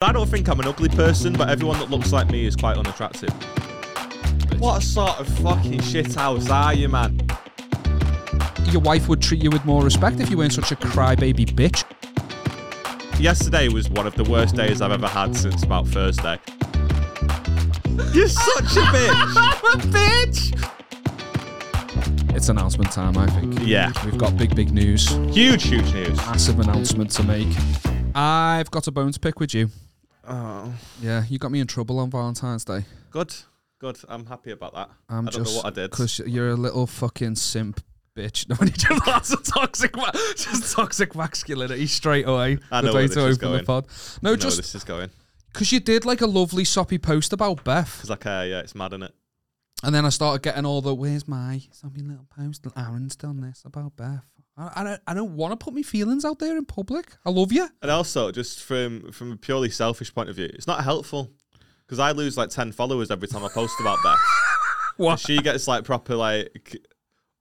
I don't think I'm an ugly person, but everyone that looks like me is quite unattractive. What sort of fucking shit house are you, man? Your wife would treat you with more respect if you weren't such a crybaby bitch. Yesterday was one of the worst days I've ever had since about Thursday. You're such a bitch. I'm a bitch. It's announcement time, I think. Yeah. We've got big, big news. Huge, huge news. Massive announcement to make. I've got a bone to pick with you. Oh, Yeah, you got me in trouble on Valentine's Day. good, good. I'm happy about that. I'm I don't just know what I did. because you're a little fucking simp bitch. No, you just lots of toxic, just toxic masculinity straight away. I The know way where to this is open the going. pod. I No, know where just this is going. because you did like a lovely soppy post about Beth, Because I care, yeah, it's mad, is it? and then I started getting all the "Where's my soppy little post?" Aaron's done this about Beth. I, I don't, I don't want to put my feelings out there in public. I love you. And also, just from from a purely selfish point of view, it's not helpful because I lose like ten followers every time I post about Beth. What? She gets like proper like,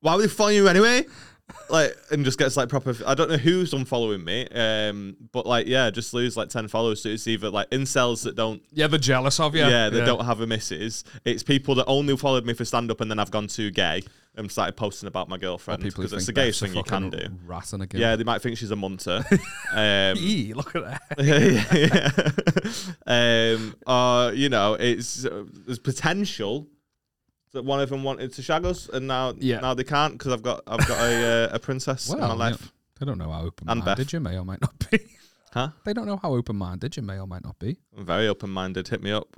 why would they follow you anyway? Like, and just gets like proper. I don't know who's unfollowing me, um, but like, yeah, just lose like ten followers. So it's either like incels that don't, Yeah, they're jealous of you. yeah, they don't have a missus. It's people that only followed me for stand up, and then I've gone too gay and started posting about my girlfriend People because it's the think gayest Beth's a thing you can fucking do. Rat and a girl. Yeah, they might think she's a munter. um, Eee, look at that. yeah, yeah. um, uh, you know, it's uh, there's potential that one of them wanted to shag us, and now Yeah. now they can't because I've got I've got a uh, a princess in my life, They don't know how And open-minded Beth. you may or might not be. huh? They don't know how open-minded you may or might not be. I'm very open minded. Hit me up.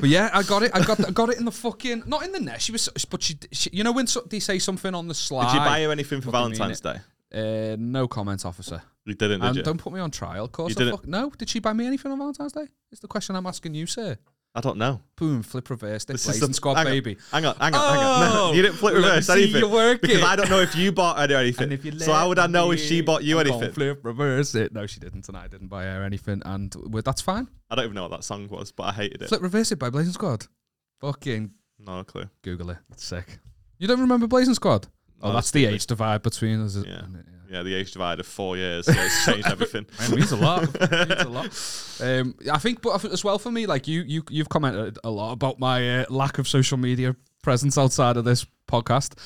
But yeah, I got it. I got I got it in the fucking not in the net. She was, but she, she you know when so, they say something on the slide. Did you buy her anything for Fucking mean Valentine's Day? Uh, no comment, officer. You didn't, did And you? don't put me on trial. Of course, You I didn't? fuck, no. Did she buy me anything on Valentine's Day? It's the question I'm asking you, sir. I don't know. Boom, flip reverse, This is blazing the- squad hang on, baby. Hang on, hang on, hang on. Oh, No, you didn't flip let me reverse see anything you work because. I don't know if you bought her anything. And if so how would I know if she bought you I'm anything? Flip reverse it. No, she didn't, and I didn't buy her anything, and well, that's fine. I don't even know what that song was, but I hated it. Flip reverse it by Blazing Squad. Fucking No clue. Google it. It's sick. You don't remember Blazing Squad? Oh, No, that's the age divide between us. Yeah. it? Yeah, the age divide of four years. So it's changed everything. It means a lot. It means a lot. Um, I think, but as well for me, like you, you, you've commented a lot about my uh, lack of social media presence outside of this podcast.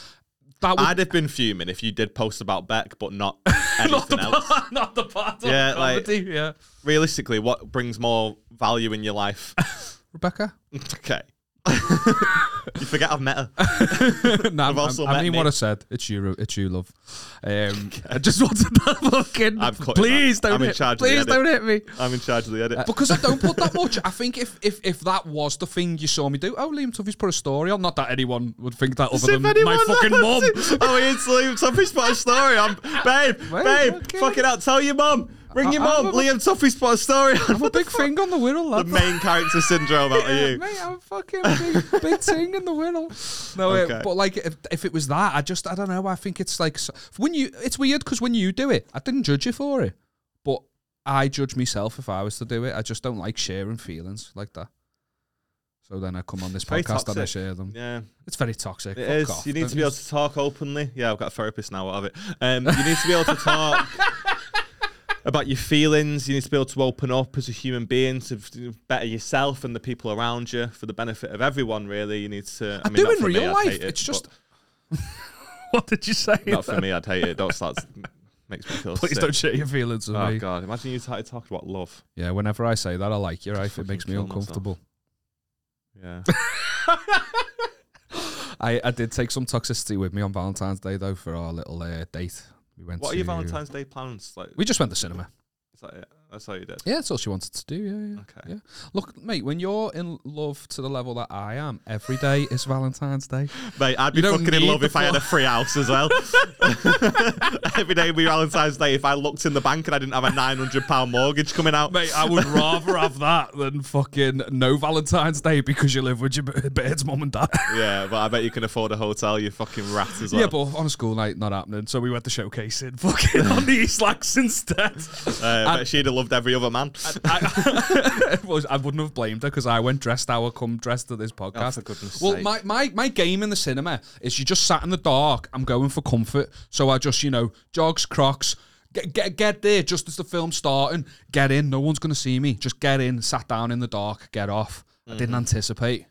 That would I'd have been fuming if you did post about Beck, but not anything not the else. part, not the part of Yeah, the like- yeah. Realistically, what brings more value in your life? Rebecca. okay. you forget I've met her. no, I'm, also I met mean me. what I said. It's you. It's you, love. Um, I just wanted that fucking. I'm cutting please that. don't. I'm in hit, charge of the please edit. don't hit me. I'm in charge of the edit. Because I don't put that much. I think if if if that was the thing you saw me do, oh, Liam Tuffy's put a story on. Not that anyone would think that As other if than anyone my fucking mum. knows. Oh, it's Liam Tuffy's put a story on. Babe, Wait, babe, okay. fuck it out. Tell your mum. Ring your mum. Liam Tuffy's put a story. I'm a big thing on the Wirral, The main character syndrome out of you. Mate, I'm fucking big, big thing in the Wirral. No, Okay. but like if, if it was that, I just I don't know. I think it's like when you. It's weird because when you do it, I didn't judge you for it, but I judge myself if I was to do it. I just don't like sharing feelings like that. So then I come on this Very podcast and I share them. Yeah. It's very toxic. It Fuck is. off. You need to be able to talk openly. Yeah, I've got a therapist now What of it. Um, you need to be able to talk about your feelings. You need to be able to open up as a human being to better yourself and the people around you for the benefit of everyone. Really, you need to. I, I mean, do in for me, life. it, It's just. what did you say? not for me. I'd hate it. Don't start. Makes me feel Please sick. don't share your feelings with Oh me. god! Imagine you started talking about love. Yeah, whenever I say that, I like your life. It makes me kill myself. uncomfortable. Yeah. I, I did take some toxicity with me on Valentine's Day though for our little uh, date. We went. what are to, your Valentine's Day plans? Like, We just went to the cinema. is that it? That's all you did. Yeah, that's all she wanted to do. Yeah, yeah. Okay. Yeah. Look, mate, when you're in love to the level that I am, every day is Valentine's Day. Mate, I'd be You fucking in love if I had a free house as well. Every day would be Valentine's Day if I looked in the bank and I didn't have a nine hundred pound mortgage coming out. Mate, I would rather have that than fucking no Valentine's Day because you live with your bird's mum and dad. Yeah, but I bet you can afford a hotel, you fucking rat as well. Yeah, but on a school night, not happening. So we went to showcasing fucking on the East Lax instead. uh, I bet she'd have loved every other man. I, was- I wouldn't have blamed her because I went dressed how I come dressed to this podcast. Oh, for goodness well, sake. my, my, my game in the cinema is you just sat in the dark. I'm going for comfort. So I just, you know, jogs, crocs, Get, get get there just as the film's starting. Get in. No one's gonna see me. Just get in. Sat down in the dark. Get off. I Mm-hmm. didn't anticipate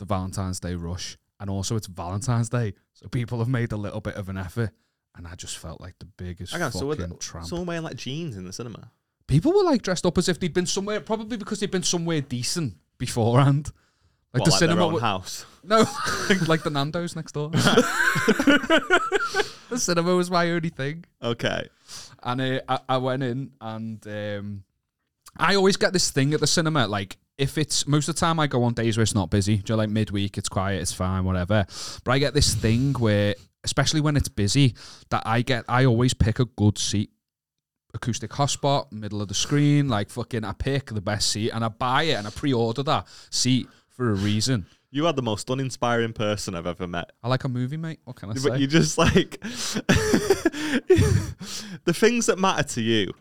the Valentine's Day rush, and also it's Valentine's Day, so people have made a little bit of an effort, and I just felt like the biggest Hang on, so were fucking there- tramp. someone wearing like jeans in the cinema? People were like dressed up as if they'd been somewhere, probably because they'd been somewhere decent beforehand. Like What, the like cinema, their own wa- house. no, like the Nando's next door. the cinema was my only thing. Okay. and uh, I, I went in and um, I always get this thing at the cinema like if it's most of the time I go on days where it's not busy, do you know, like midweek, it's quiet, it's fine, whatever. But I get this thing where, especially when it's busy, that I get, I always pick a good seat, acoustic hotspot, middle of the screen, like fucking, I pick the best seat and I buy it and I pre-order that seat for a reason. You are the most uninspiring person I've ever met. I like a movie, mate. What can I say? But you just like the things that matter to you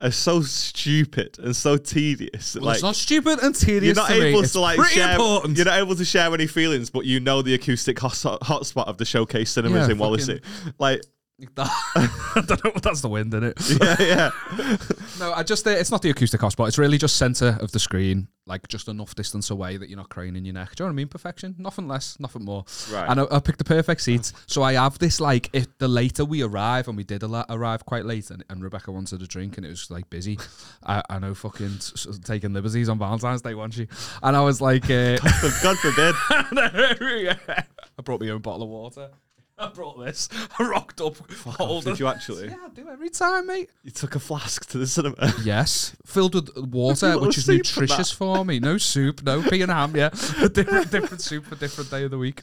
are so stupid and so tedious. Well, like it's not stupid and tedious. you're not to me. able It's to like pretty share. important. You're not able to share any feelings, but you know the acoustic hot hotspot of the showcase cinemas Yeah, in Wallasey. Like, I don't know. That's the wind, in it? yeah, yeah. No, I just uh, it's not the acoustic hotspot. It's really just center of the screen, like just enough distance away that you're not craning your neck. Do you know what I mean? Perfection, nothing less, nothing more. Right. And I, I picked the perfect seats, so I have this like if the later we arrive, and we did la- arrive quite late, and, and Rebecca wanted a drink, and it was like busy. I, I know fucking s- taking liberties on Valentine's Day, wasn't she? And I was like, uh, God forbid. I brought my own bottle of water. I brought this. I rocked up. holding- Did you actually? Yeah, I do every time, mate. You took a flask to the cinema. Yes, filled with water, little which is soup and nutritious for me. No soup, no pea and ham. Yeah, different different soup for different day of the week.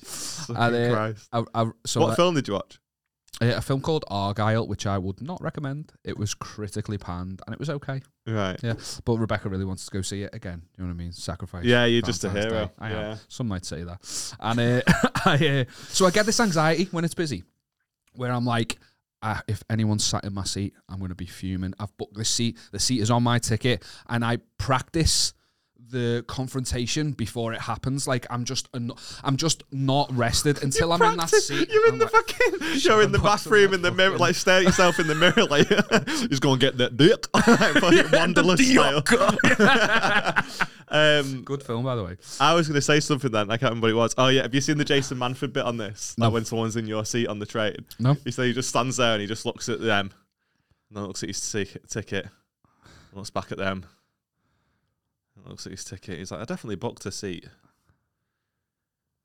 And, uh, Christ. I, I, so What I- film did you watch? A film called Argylle, which I would not recommend. It was critically panned, and it was okay. Right. Yeah, but Rebecca really wants to go see it again. You know what I mean? Sacrifice. Yeah, you're just a hero. Day. I am. Yeah. Some might say that. And uh, I, uh, so I get this anxiety when it's busy, where I'm like, uh, if anyone's sat in my seat, I'm going to be fuming. I've booked this seat. The seat is on my ticket, and I practice the confrontation before it happens. Like I'm just, an- I'm just not rested until I'm in that seat. You're in I'm the like, fucking. You're in the bathroom in the mirror, like stare at yourself in the mirror, like he's going to get that dick, like fucking Wanderlust style. um, Good film, by the way. I was going to say something then. I can't remember what it was. Oh yeah, have you seen the Jason Manford bit on this? No. Like when someone's in your seat on the train. No. He said he just stands there and he just looks at them, and then looks at his ticket, ticket, looks back at them, looks at his ticket. He's like, I definitely booked a seat.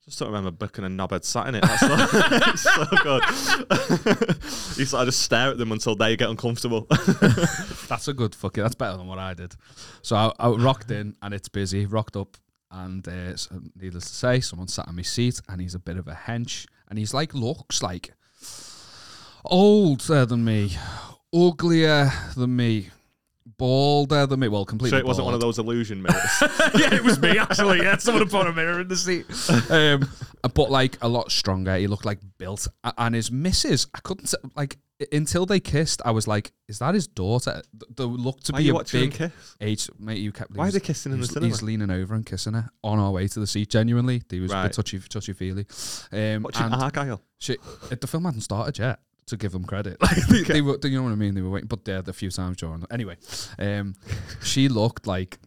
Just don't remember booking a knobhead sat in it. That's so, so good. He's like, I just stare at them until they get uncomfortable. That's a good fucking. That's better than what I did. So I, I rocked in, and it's busy. Rocked up, and uh, so needless to say, someone sat on my seat, and he's a bit of a hench, and he's like looks like older than me, uglier than me, balder than me. Well, completely. so it wasn't one of those illusion mirrors. yeah, it was me actually. Yeah, someone put a mirror in the seat. Um, but like a lot stronger. He looked like built, A- and his missus. I couldn't like until they kissed. I was like, "Is that his daughter?" Th- They looked to Why be you a big kiss? age. Mate, you kept. Why are he's- they kissing in the he's, cinema? he's leaning over and kissing her on our way to the seat. Genuinely, he was a Right. bit touchy, touchy feely. Um, Watching Argylle. she, the film hadn't started yet. To give them credit, like they, they were, you know what I mean. They were waiting, but there a few times during. Anyway, um, she looked like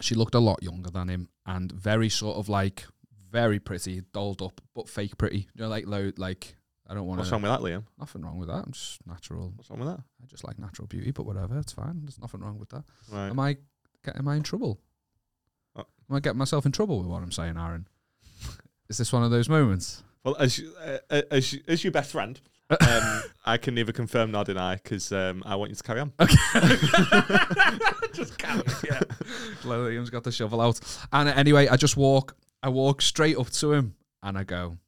she looked a lot younger than him, and very sort of like very pretty, dolled up, but fake pretty. You know, like low, like I don't want to. What's wrong with that, Liam? Nothing wrong with that. I'm just natural. What's wrong with that? I just like natural beauty, but whatever, it's fine. There's nothing wrong with that. Right. Am I? get- Am I in trouble? Uh. Am I getting myself in trouble with what I'm saying, Aaron? Is this one of those moments? Well, as you, uh, as you, as your best friend, um, I can neither confirm nor deny because um, I want you to carry on. just carry yeah. Liam's got the shovel out. And uh, anyway, I just walk I walk straight up to him and I go,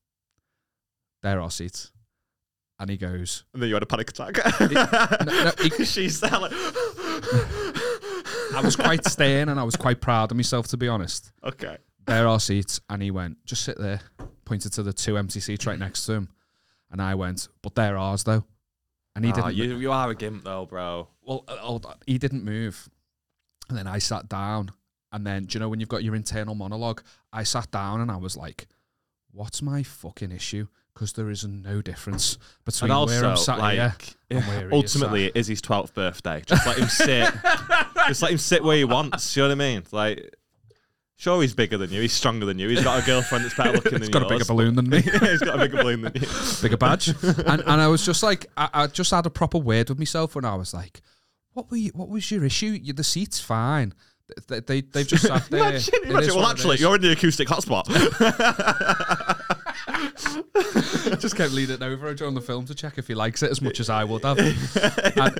There are seats. And he goes, And then you had a panic attack. no, he- She's there like, I was quite stern and I was quite proud of myself to be honest. okay. There are seats. And he went, Just sit there. Pointed to the two empty seats right next to him. And I went, But they're ours though. And he Ah, didn't you, you are a gimp though, bro. well, uh, hold on. he didn't move. And then I sat down. And then, do you know when you've got your internal monologue? I sat down and I was like, what's my fucking issue? Because there is no difference between And where I'm sat like, here and where he is ultimately, it is his 12th birthday. Just let him sit. just let him sit where he wants. You know what I mean? Like, sure, he's bigger than you. He's stronger than you. He's got a girlfriend that's better looking than you. He's got a bigger balloon than me. but- he's got a bigger balloon than you. bigger badge. and and I was just like, I, I just had a proper word with myself when I was like, what were you, what was your issue? You, the seat's fine. They, they they've just sat there. Imagine, imagine well, actually, you're in the acoustic hotspot. just kept leaning over during the film to check if he likes it as much as I would have. And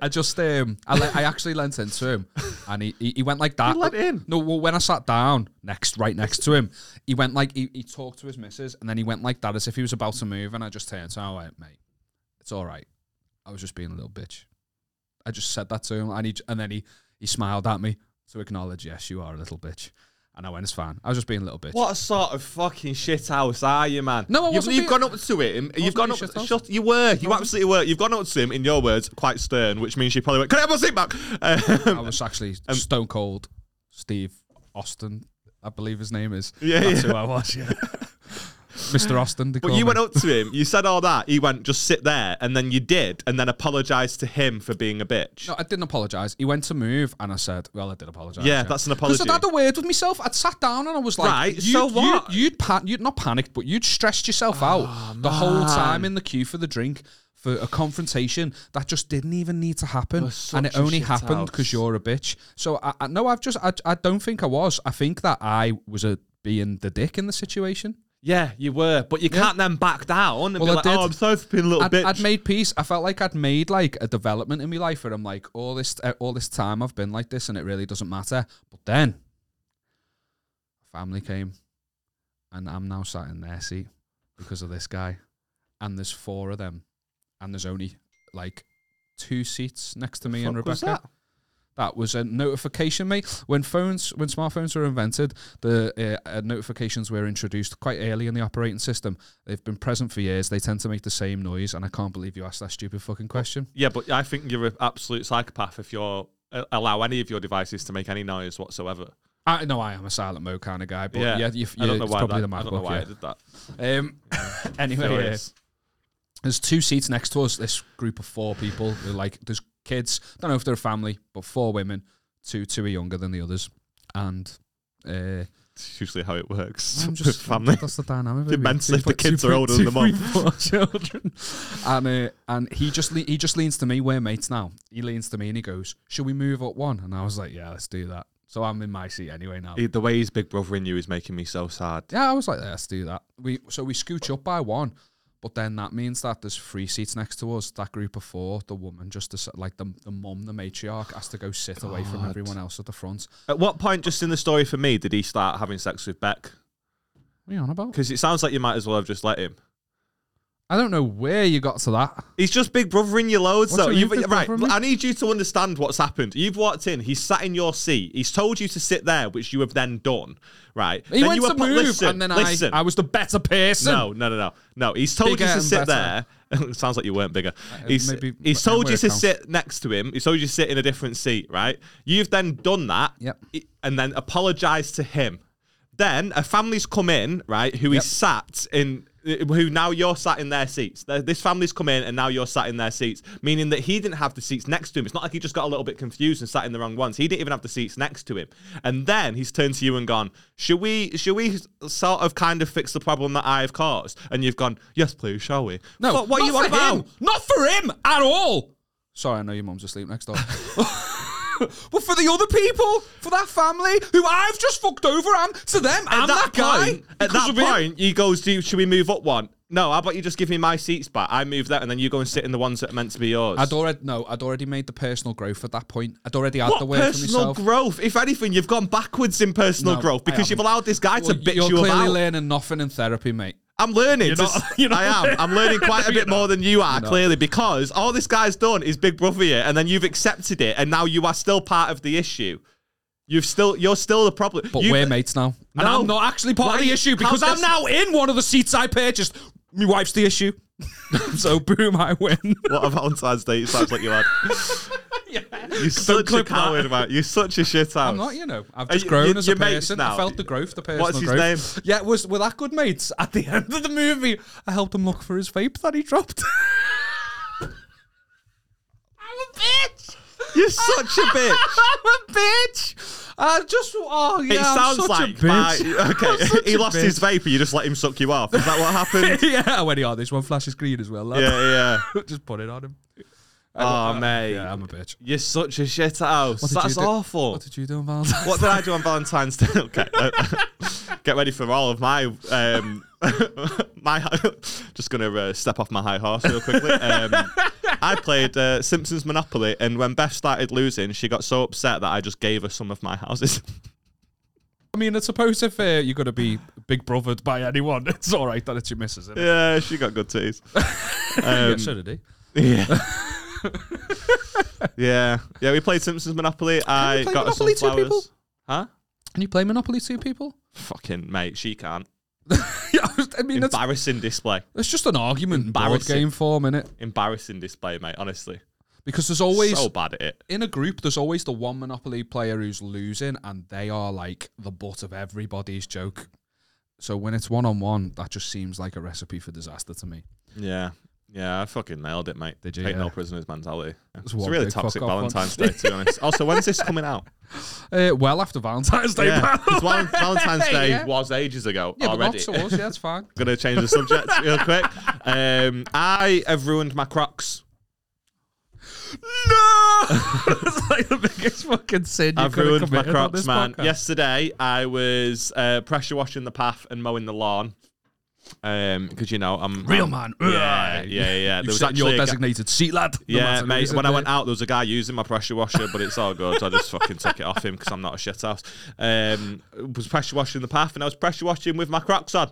I just um, I, le- I actually leant into him, and he, he, he went like that. You leant in? No, well, when I sat down next, right next to him, he went like he, he talked to his missus, and then he went like that as if he was about to move, and I just turned to him, I went, mate, it's all right. I was just being a little bitch. I just said that to him, and he and then he he smiled at me to acknowledge, yes, you are a little bitch. And I went, it's fine. I was just being a little bitch. what sort of fucking shit house are you, man? No, I you've, wasn't you've being- gone up to him. You've gone up. being shithouse. Shut, you were. You absolutely were. You've gone up to him. In your words, quite stern, which means you probably went. Can I have my seat back? Um, I was actually stone cold Steve Austin, I believe his name is. Yeah, That's yeah. who I was, yeah. Mr. Austin, But you me. went up to him, you said all that, he went, just sit there, and then you did, and then apologised to him for being a bitch. No, I didn't apologise. He went to move, and I said, "Well, I did apologise. Yeah, that's an apology. Because. I'd had a word with myself. I'd sat down and I was like, Right, you'd, so what? You'd, you'd, pan- you'd not panicked, but you'd stressed yourself ah, out the whole time in the queue for the drink for a confrontation that just didn't even need to happen, and it only happened because you're a bitch. So I, I no, I've just I, I don't think I was. I think that I was a being the dick in the situation. Yeah, you were, but you can't then back down and Well, be I like, did. "Oh, I'm sorry for being a little I'd, bitch." I'd made peace. I felt like I'd made like a development in my life where I'm like, all this, uh, all this time I've been like this, and it really doesn't matter. But then, family came, and I'm now sat in their seat because of this guy, and there's four of them, and there's only like two seats next to me and Fuck was Rebecca. That? Was a notification, mate. When phones, when smartphones were invented, the uh, uh, notifications were introduced quite early in the operating system. They've been present for years. They tend to make the same noise, and I can't believe you asked that stupid fucking question. Yeah, but I think you're an absolute psychopath if you're uh, allow any of your devices to make any noise whatsoever. I know I am a silent mode kind of guy, but yeah, you, I don't know it's why. probably That, the I don't know MacBook. why I did that. Um, anyway, yeah. Furious. there's two seats next to us. This group of four people. Like there's kids. Don't know if they're a family, but four women. Two two are younger than the others, and uh, It's usually how it works I'm just family. That's the dynamic. It's baby. immense Two if the two kids are older than the mom. children. and uh, and he just le- he just leans to me. We're mates now. He leans to me and he goes, "Should we move up one?" And I was like, "Yeah, let's do that." So I'm in my seat anyway now. The way he's big brother in you is making me so sad. Yeah, I was like, let's do that. We so we scooch up by one, but then that means that there's three seats next to us. That group of four, the woman just to, like the the mum, the matriarch, has to go sit away from everyone else at the front. At what point, just in the story for me, did he start having sex with Beck? What are you on about? Because it sounds like you might as well have just let him. I don't know where you got to that. He's just big brother in your loads, What do though. you mean You've- big right, me? I need you to understand what's happened. You've walked in, he's sat in your seat, he's told you to sit there, which you have then done, right? He then went you to apo- move, listen, and then listen. I I was the better person. No, no, no, no, no. He's told Bigger you to and sit better. there. sounds like you weren't bigger. He's, maybe- he's uh, told you to sit next to him. He's told you to sit in a different seat, right? You've then done that, Yep. i- and then apologized to him. Then a family's come in, right? Who Yep. is sat in, who now you're sat in their seats. This family's come in, and now you're sat in their seats, meaning that he didn't have the seats next to him. It's not like he just got a little bit confused and sat in the wrong ones. He didn't even have the seats next to him. And then he's turned to you and gone, "Should we? Should we sort of kind of fix the problem that I've caused?" And you've gone, "Yes, please, shall we?" No, what, what are you on for about? him. Not for him at all. Sorry, I know your mum's asleep next door. but for the other people, for that family who I've just fucked over, I'm to them. I'm At that, guy. point, at that point, he goes, "Do should we move up one?" No, how about you just give me my seats back? I move that, and then you go and sit in the ones that are meant to be yours. I'd already no, I'd already made the personal growth at that point. I'd already had what the word for personal myself. growth? If anything, you've gone backwards in personal No, growth I because you've haven't. allowed this guy to bitch you're you clearly about. learning nothing in therapy, mate. I'm learning. You're not- you're not I am. I'm learning quite a bit more than you are, clearly, because all this guy's done is big brother you, and then you've accepted it, and now you are still part of the issue. You've still, you're still the problem. But You've- we're mates now. And No. I'm not actually part Why of the you- issue because how's I'm this- now in one of the seats I purchased My wife's the issue. so boom, I win. What a Valentine's Day it sounds like you had. yeah. You're such a clip that. coward, man. You're such a shit house. I'm not, you know. I've just you- grown you- as a your mates person. now? I felt the growth, the personal What's his growth. name? Yeah, it was were that good mates at the end of the movie. I helped him look for his vape that he dropped. I'm a bitch. You're such a bitch. I'm a bitch. I just oh yeah. it I'm sounds like a bitch. by- okay. he lost his bitch. vape. and You just let him suck you off. Is that what happened? yeah, when he oh, this one flashes green as well. lad. yeah, yeah. just put it on him. Oh, mate. Yeah, I'm a bitch. You're such a shit house. That's awful. What did you do on Valentine's? What did I do on Valentine's Day? Okay, uh, get ready for all of my um, my. Just gonna uh, step off my high horse real quickly. Um, I played uh, Simpsons Monopoly, and when Beth started losing, she got so upset that I just gave her some of my houses. I mean, I suppose if uh, you're to be big brothered by anyone, it's all right that it's your missus. Isn't it? yeah, she got good teas. yeah, Um, so did he. yeah. yeah, yeah. We played Simpsons Monopoly. I play got her some Monopoly flowers. people? Huh? Can you play Monopoly two people? Fucking mate, she can't. I mean, that's, Embarrassing display. it's just an argument in board Embarrassing. game form, innit? Embarrassing display, mate. Honestly, Because there's always so bad at it. in a group, there's always the one Monopoly player who's losing, and they are like the butt of everybody's joke. So when it's one on one, that just seems like a recipe for disaster to me. Yeah. Yeah, I fucking nailed it, mate. Did you? Take Yeah. no prisoners mentality. It's, one a really toxic fuck off one. Valentine's Day, to be honest. Also, when's this coming out? Uh, well, after Valentine's Day, Yeah, Val- Valentine's Day Yeah. was ages ago Yeah, but already. not to us. Yeah, it's fine. Gonna change the subject real quick. Um, I have ruined my Crocs. No, it's like the biggest fucking sin you I've ruined my Crocs, man. podcast. Yesterday, I was uh, pressure washing the path and mowing the lawn. Um, because you know I'm Real I'm- man. Yeah, yeah, yeah. You sat in your designated seat, lad. Yeah, mate. When I went out, there was a guy using my pressure washer, but it's all good. So I just fucking took it off him because I'm not a shit house. Um, was pressure washing the path, and I was pressure washing with my Crocs on.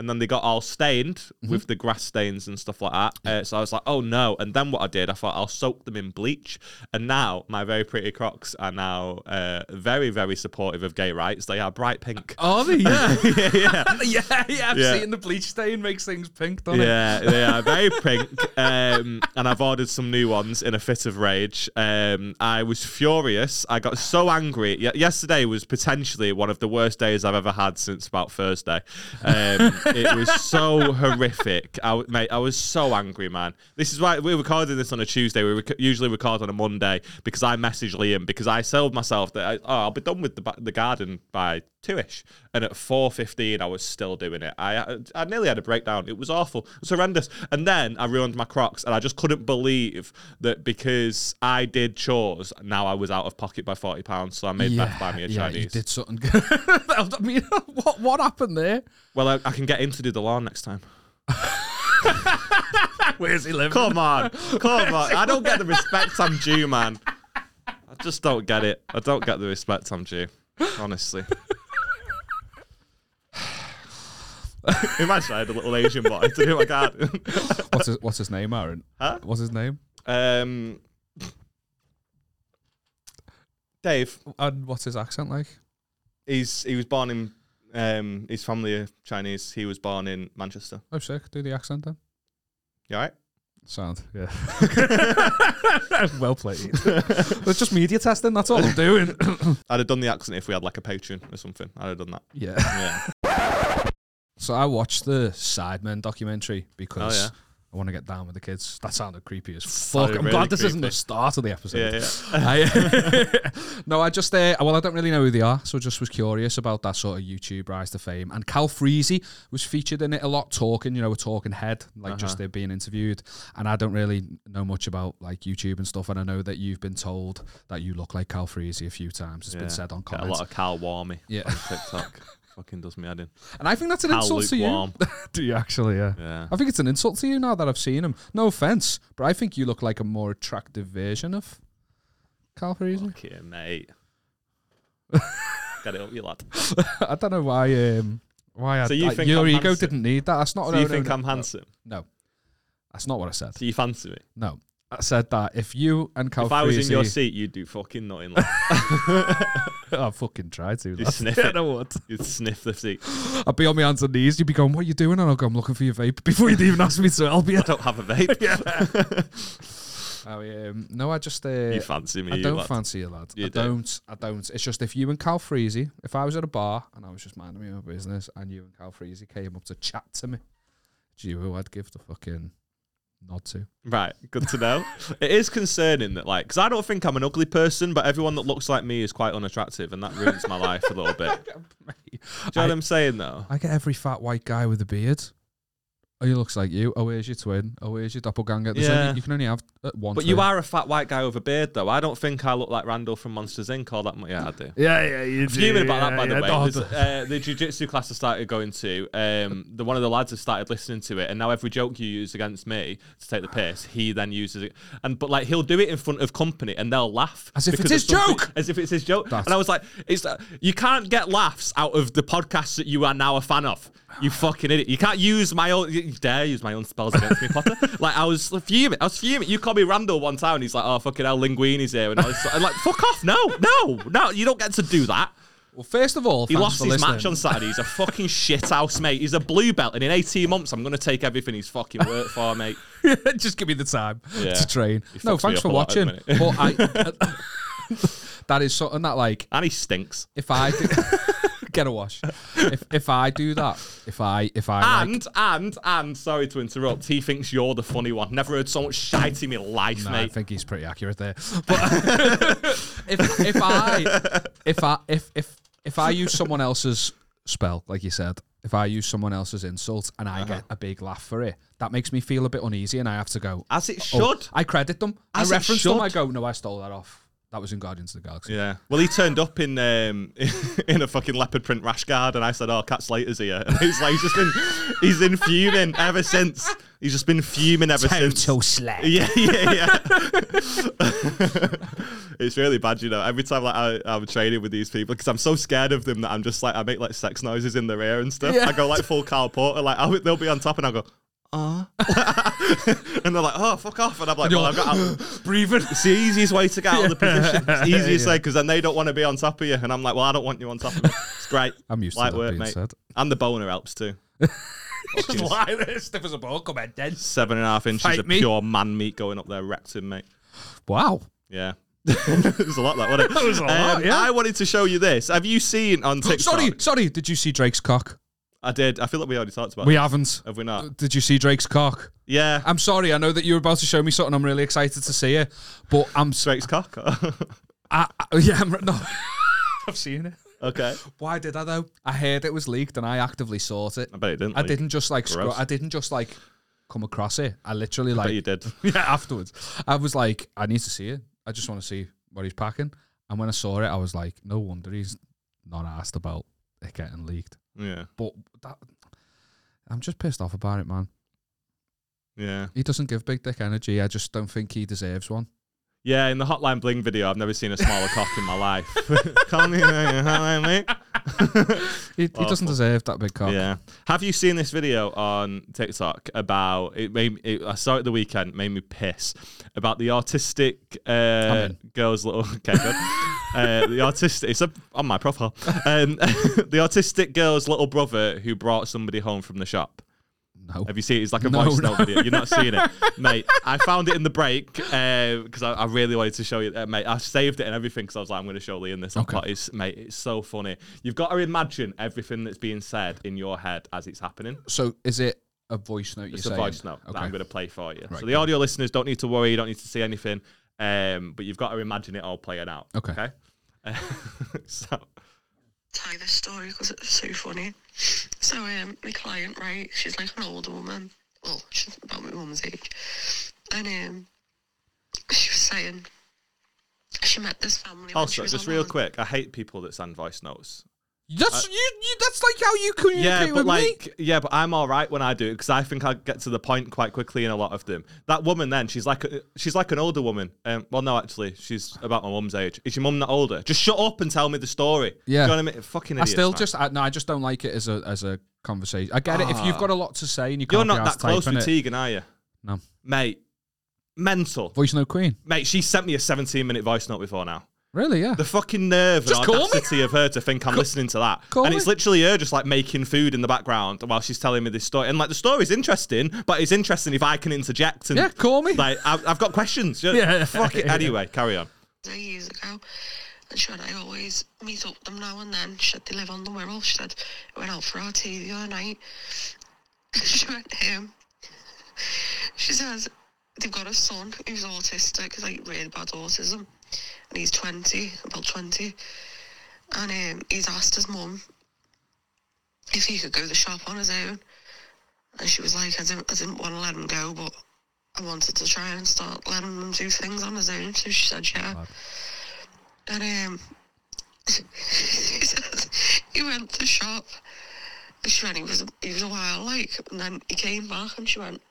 And then they got all stained Mm-hmm. with the grass stains and stuff like that. Uh, so I was like, oh no. And then what I did, I thought I'll soak them in bleach. And now my very pretty Crocs are now uh, very, very supportive of gay rights. They are bright pink. Oh, they- yeah. yeah, yeah. yeah, yeah, I've Yeah. seen the bleach stain makes things pink, doesn't it? Yeah, they are very pink. Um, and I've ordered some new ones in a fit of rage. Um, I was furious. I got so angry. Y- yesterday was potentially one of the worst days I've ever had since about Thursday. Um, it was so horrific. I, mate, I was so angry, man. This is why we're recording this on a Tuesday. We rec- usually record on a Monday because I messaged Liam because I sold myself that I, oh, I'll be done with the, the garden by two-ish. And at 4.15, I was still doing it. I, I nearly had a breakdown. It was awful. It was horrendous. And then I ruined my Crocs, and I just couldn't believe that because I did chores, now I was out of pocket by £40. So I made Beth buy me a yeah, you Chinese. did something good. I mean, what what happened there? Well, I, I can get him to do the lawn next time. Where's he living? Come on. Come on. I don't get the respect I'm due, man. I just don't get it. I don't get the respect I'm due. Honestly. Imagine I had a little Asian boy to do my garden. What's his, what's his name, Aaron? Huh? What's his name? um, Dave, And what's his accent like? he's he was born in um, his family are Chinese. He was born in Manchester. Oh, sick. Do the accent then. You alright? Sound, yeah. well played. it's just media testing. That's all I'm doing. I'd have done the accent if we had like a Patreon or something. I'd have done that. yeah. Yeah. So I watched the Sidemen documentary because Oh, yeah. I want to get down with the kids. That sounded creepy as fuck. I'm really glad this isn't the start of the episode. Yeah, yeah. I, no, I just uh, well, I don't really know who they are, so just was curious about that sort of YouTube rise to fame. And Cal Freezy was featured in it a lot, talking, you know, a talking head, like just Uh-huh. there being interviewed. And I don't really know much about like YouTube and stuff. And I know that you've been told that you look like Cal Freezy a few times. It's Yeah. been said on Get a lot of Cal Warmy Yeah. on TikTok. Fucking does me head in. and I think that's an Cal insult to you. lukewarm. Do you actually? Yeah. Yeah. I think it's an insult to you now that I've seen him. No offense, but I think you look like a more attractive version of Cal Freezy. Fuck yeah, mate. Get it up, you lad. I don't know why. Um, why So I, you I- think your I'm ego handsome? didn't need that? That's not. No, you no, think no, I'm no. handsome? No, that's not what I said. So you fancy me? No, I said that if you and Cal if I was in your seat, you'd do fucking nothing. Like. I fucking try to. You sniff Yeah, it. I would. You'd sniff the seat. I'd be on my hands and knees. You'd be going, "What are you doing?" And I'll go, "I'm looking for your vape." Before you'd even ask me to help you. I don't have a vape. yeah. Oh, um, no, I just uh, you fancy me, I you don't fancy you, lad. You I do. don't. I don't. It's just if you and Cal Freezy, if I was at a bar and I was just minding my own business, and you and Cal Freezy came up to chat to me, do you who I'd give the fucking nod to? Right, good to know. it is concerning that, like, because I don't think I'm an ugly person, but everyone that looks like me is quite unattractive, and that ruins my life a little bit. Do you know what I'm saying, though? I get every fat white guy with a beard. Oh, he looks like you. Oh, where's your twin? Oh, where's your doppelganger? There's Yeah. only, you can only have uh, one. But you are a fat white guy with a beard, though. I don't think I look like Randall from Monsters Inc. All that much. Yeah, I do. Yeah, yeah, you do. Fuming about that, by the yeah, way. no, There's, uh, the jiu-jitsu class I started going to, um, the one of the lads has started listening to it, and now every joke you use against me to take the piss, he then uses it. And but like he'll do it in front of company, and they'll laugh As if it's because his something- joke! As if it's his joke. That's- and I was like, "It's uh, you can't get laughs out of the podcast that you are now a fan of." You fucking idiot! You can't use my own. You dare use my own spells against me, Potter? Like I was fuming. I was fuming. You called me Randall one time, and he's like, "Oh fucking hell, Linguini's here," and I was like, "Fuck off! No, no, no! You don't get to do that." well, first of all, He lost his listening. match on Saturday. He's a fucking shit house, mate. He's a blue belt, and in 18 months, I'm going to take everything he's fucking worked for, mate. Just give me the time Yeah. to train. He No, thanks for a lot at watching. But I, uh, that is something that like And he stinks. if I do, get a wash. If if I do that, if I if I like, And, and, and, sorry to interrupt, he thinks you're the funny one. Never heard so much shite in my life, No, I think he's pretty accurate there. But if if I if I if if if I use someone else's spell, like you said, if I use someone else's insult and I Uh-huh. get a big laugh for it, that makes me feel a bit uneasy, and I have to go. As it "Oh," should. I credit them. As I reference them. I go, no, I stole that off. That was in Guardians of the Galaxy. Yeah. Well, he turned up in um, in a fucking leopard print rash guard, and I said, "Oh, Cat Slater's here." And he's like, he's just been, he's been fuming ever since. He's just been fuming ever since. Total slag. Yeah, yeah, yeah. it's really bad, you know. Every time like I, I'm training with these people, because I'm so scared of them that I'm just like I make like sex noises in their ear and stuff. Yeah. I go like full Carl Porter, like I'll, they'll be on top, and I'll go, ah, and they're like, oh, fuck off, and I'm like, well, I've got. breathing. It's the easiest way to get out of the position. It's the easiest way because then they don't want to be on top of you, and I'm like, well, I don't want you on top of me. It's great. I'm used to Light that work, being mate. said. And the boner helps too. Just lie there, stiff as a ball, come on, then. Seven and a half inches Fight of me. pure man meat going up their rectum, mate. Wow. Yeah. There's a lot that, wasn't it? That was a lot, Um, yeah. I wanted to show you this. Have you seen on TikTok? Sorry, sorry. Did you see Drake's cock? I did. I feel like we already talked about We it. haven't. Have we not? Did you see Drake's cock? Yeah. I'm sorry. I know that you're about to show me something. I'm really excited to see it, but I'm. Drake's cock. I, I, yeah, I'm, no. I've seen it. okay. Why did I though? I heard it was leaked and I actively sought it. I bet it didn't. I leak. didn't just like scro- I didn't just like come across it. I literally I bet like you did. yeah afterwards. I was like, I need to see it. I just want to see what he's packing. And when I saw it, I was like, no wonder he's not asked about it getting leaked. Yeah. But that, I'm just pissed off about it, man. Yeah. He doesn't give big dick energy. I just don't think he deserves one. Yeah, in the Hotline Bling video, I've never seen a smaller cock in my life. Call me Bling. He, he doesn't deserve that big cock. Yeah. Have you seen this video on TikTok about it? Made it, I saw it the weekend. Made me piss about the autistic uh, girl's little. Okay, good. uh, the autistic. It's up on my profile. Um, the autistic girl's little brother who brought somebody home from the shop. No. Have you seen it? It's like a No, voice no. note video. You're not seeing it, mate. I found it in the break because I, I really wanted to show you, uh, mate. I saved it and everything because I was like, I'm going to show Liam this. Okay. Okay. It's, mate, it's so funny. You've got to imagine everything that's being said in your head as it's happening. So is it a voice note? It's a saying? voice note that I'm going to play for you. Right, so the audio listeners don't need to worry. You don't need to see anything. Um, but you've got to imagine it all playing out. Okay. Okay. Uh, so tell you this story because it's so funny. So, um, my client, right, she's like an older woman. Well, she's about my mum's age. And um, she was saying she met this family. also, just real quick, I hate people that send voice notes. That's you, you. That's like how you communicate Yeah, with but me. yeah, but I'm all right when I do it because I think I get to the point quite quickly in a lot of them. That woman, then she's like, a, she's like an older woman. Um, well, no, actually, she's about my mum's age. Is your mum not older? Just shut up and tell me the story. Yeah. Do you know what I mean? Fucking I still man. just I, no. I just don't like it as a as a conversation. I get it if you've got a lot to say and you Ah. You're can't be that arsed close typing with it. Tegan, are you? No. Mate, mental. Voice note queen. Mate, she sent me a 17 minute voice note before now. Really? Yeah. The fucking nerve Just and call me. audacity of her to think I'm listening to that. call and me. it's literally her just like making food in the background while she's telling me this story. And like the story's interesting, but it's interesting if I can interject and Yeah, call me. Like I've, I've got questions. Yeah. Yeah. Fuck it. Anyway, carry on. years ago. And she said, I always meet up with them now and then. She said, they live on the Wirral. She said, we went out for our tea the other night. she went home. She says, they've got a son who's autistic, like really bad autism. And he's 20, about 20. And um, he's asked his mum if he could go to the shop on his own. And she was like, I didn't, I didn't want to let him go, but I wanted to try and start letting him do things on his own. So she said, yeah. And um, he he went to the shop. And she went, he was, he was a while, like, and then he came back and she went,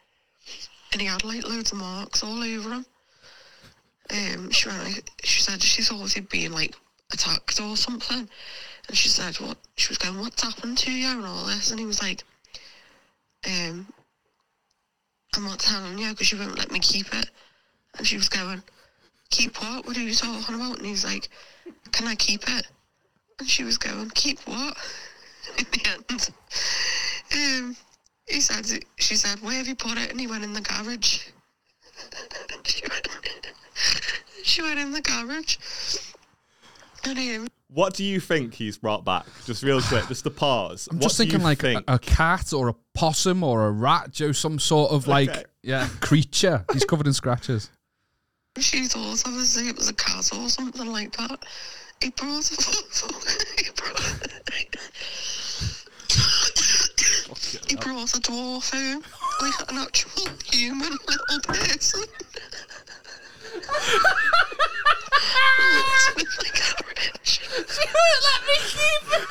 and he had like loads of marks all over him. Um, she went, she said she thought he'd been like attacked or something. And she said, what? She was going, what's happened to you and all this? And he was like, um, I'm not telling you because you won't let me keep it. And she was going, keep what? What are you talking about? And he's like, can I keep it? And she was going, keep what? In the end, um, he said, she said, where have you put it? And he went in the garage. she, went, in the garage. And um, What do you think he's brought back? Just real quick, just the pause. I'm What just thinking you like a, think? a cat or a possum or a rat, Joe, some sort of like Okay. yeah creature. He's covered in scratches. she thought obviously it was a cat or something like that. He brought a he brought, he brought a dwarf home, like an actual human little person. A rich. Let me keep it.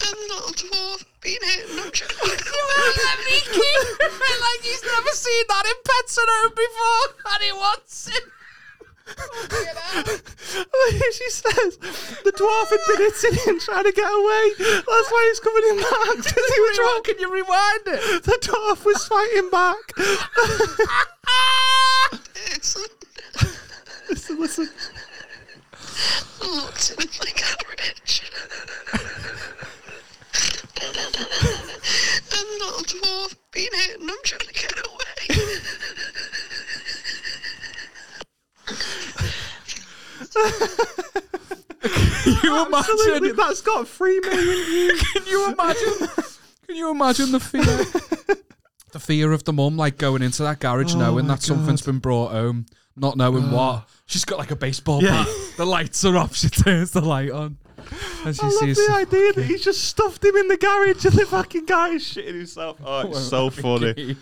And the little dwarf being hitting him. trying to get Let me keep it. Like he's never seen that in Pets and before, and he wants it. Oh, she says the dwarf had been hitting him trying to get away. That's why he's coming in back because he was drunk. Can you rewind it? The dwarf was fighting back. listen, listen. Looked at me like a rich. and the little dwarf being hitting him trying to get away. You Absolutely, imagine? that's got three million views. Can you imagine? Can you imagine the fear? the fear of the mum, like going into that garage oh knowing my that something's been brought home, not knowing ah. what. She's got like a baseball Yeah. bat. The lights are off. She turns the light on, and she I love sees. the idea that he's just stuffed him in the garage and the fucking guy is shitting himself. Oh, it's so funny.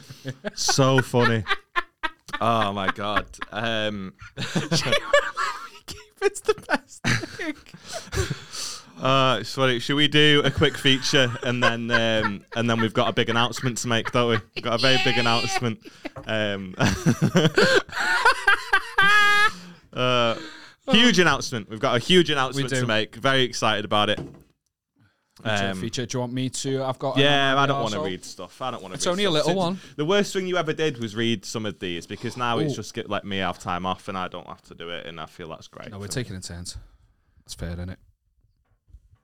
so funny. Oh my god. Um, it's the best thing. uh, funny. Should we do a quick feature and then um, and then we've got a big announcement to make, don't we? We've got a very big announcement. Um, uh, huge announcement. We've got a huge announcement to make. Very excited about it. Feature, Um, feature. Do you want me to? I've got. Yeah, I don't want to read stuff. I don't want to. It's only a little one. The worst thing you ever did was read some of these because now it's just get, let me have time off and I don't have to do it, and I feel that's great. No, we're me. taking it in turns. That's fair, isn't it?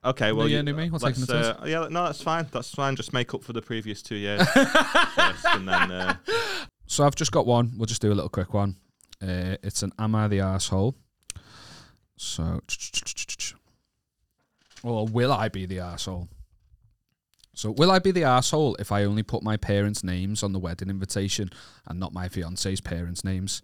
Okay, well, year, you- new me, we're taking it uh, yeah, no, that's fine. That's fine. Just make up for the previous two years, first, and then uh, So I've just got one. We'll just do a little quick one. Uh, it's an Am I the asshole?" So, or will I be the asshole? So, will I be the asshole if I only put my parents' names on the wedding invitation and not my fiance's parents' names?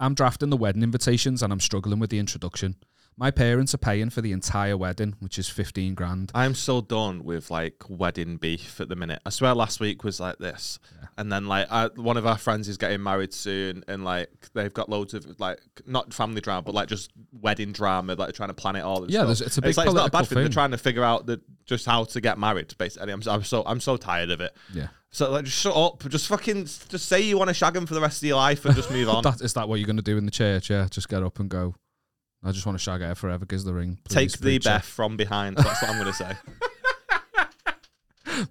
I'm drafting the wedding invitations and I'm struggling with the introduction. My parents are paying for the entire wedding, which is 15 grand. I'm so done with like wedding beef at the minute. I swear last week was like this, and then like I, one of our friends is getting married soon, and like they've got loads of like not family drama, but like just wedding drama, like trying to plan it all. And Yeah, it's a big like, it's not a bad political thing. They're trying to figure out the just how to get married. Basically, I'm, I'm so I'm so tired of it. Yeah. So like, just shut up. Just fucking just say you want to shag him for the rest of your life and just move on. That, is that what you're going to do in the church? Yeah, just get up and go. I just want to shag her forever. Gives the ring. Take the preacher." Beth from behind. That's what I'm gonna say.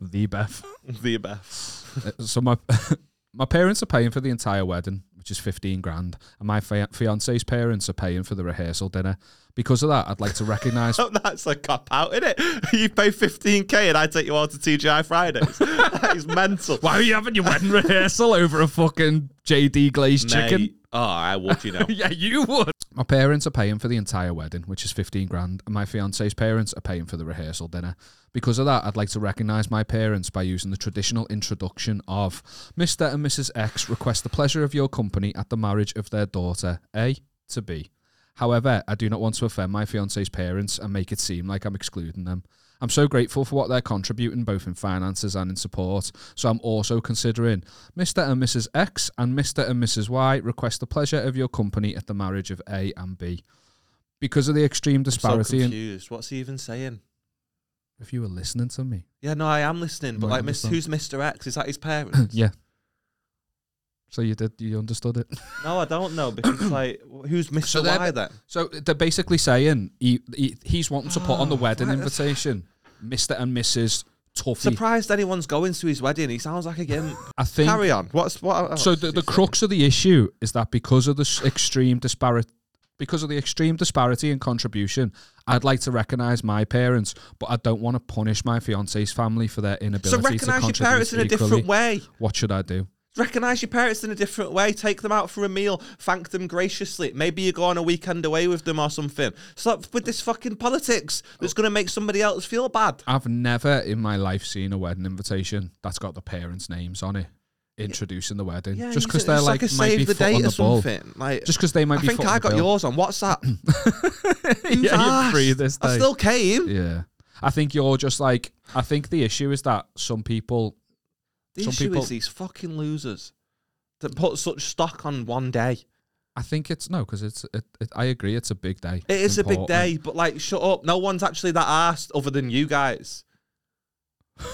The Beth. the Beth. Uh, so my my parents are paying for the entire wedding, which is 15 grand, and my fi- fiance's parents are paying for the rehearsal dinner. Because of that, I'd like to recognise. Oh, that's a cop out, isn't it? You pay 15k and I take you all to TGI Fridays. that is mental. Why are you having your wedding rehearsal over a fucking JD glazed chicken? Mate, Oh, I would, you know. yeah, you would. My parents are paying for the entire wedding, which is 15 grand, and my fiance's parents are paying for the rehearsal dinner. Because of that, I'd like to recognise my parents by using the traditional introduction of Mr. and Mrs. X request the pleasure of your company at the marriage of their daughter, A to B. However, I do not want to offend my fiance's parents and make it seem like I'm excluding them. I'm so grateful for what they're contributing both in finances and in support. So I'm also considering Mr. and Mrs. X and Mr. and Mrs. Y request the pleasure of your company at the marriage of A and B. Because of the extreme I'm so disparity in confused. What's he even saying? if you were listening to me. Yeah, no, I am listening, but like, Miss, who's Mr. X? Is that his parents? yeah. So you did you understood it? No, I don't know because like, who's Mr. So they're- then? So they're basically saying he, he he's wanting to put on the Oh, wedding invitation, Mr. and Mrs. Tuffy. Surprised anyone's going to his wedding. He sounds like a gimp. I think Carry on. What's what? Uh, so what's the, he the crux of the issue is that because of the s- extreme disparity because of the extreme disparity in contribution i'd like to recognize my parents but i don't want to punish my fiance's family for their So inability to recognise your contribute parents in a equally. different way. what should i do Recognise your parents in a different way. Take them out for a meal. Thank them graciously. Maybe you go on a weekend away with them or something. Stop with this fucking politics that's going to make somebody else feel bad. i've never in my life seen a wedding invitation that's got the parents names on it introducing the wedding Yeah, just because they're like, like might be save the foot on date or the ball something. Like, just because they might I be think I got yours on WhatsApp. yeah you're free this day I still came. Yeah. I think you're just like I think the issue is that some people The Some issue people- is these fucking losers that put such stock on one day. I think it's no because it's it, it, I agree it's a big day. It's is a big day, but like, shut up. No one's actually that arsed other than you guys.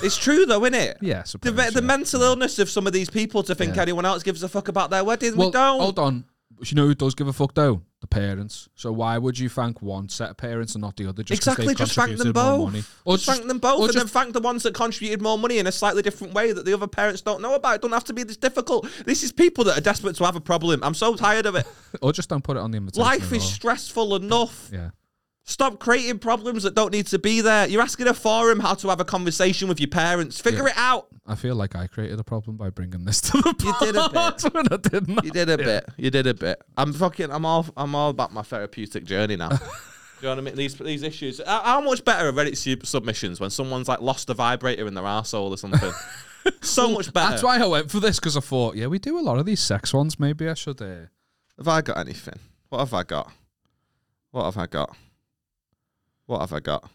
It's true though, isn't it? Yeah, The, the yeah. mental illness of some of these people to think Yeah. anyone else gives a fuck about their wedding. Well, we don't. hold on. You know who does give a fuck though? The parents. So why would you thank one set of parents and not the other? Just exactly, just thank them both. money? Or just, thank them both, and then thank the ones that contributed more money in a slightly different way that the other parents don't know about. It don't have to be this difficult. This is people that are desperate to have a problem. I'm so tired of it. or just don't put it on the invitation. Life is stressful enough. yeah. Stop creating problems that don't need to be there. You're asking a forum how to have a conversation with your parents. Figure Yeah. it out. I feel like I created a problem by bringing this to the You did a I didn't. You did a bit. You did a bit. I'm fucking. I'm all. I'm all about my therapeutic journey now. Do you know what I mean? These these issues. How, much better are Reddit submissions when someone's like lost a vibrator in their asshole or something? so much better. That's why I went for this because I thought, yeah, we do a lot of these sex ones. Maybe I should. Uh, Have I got anything? What have I got? What have I got? What have I got?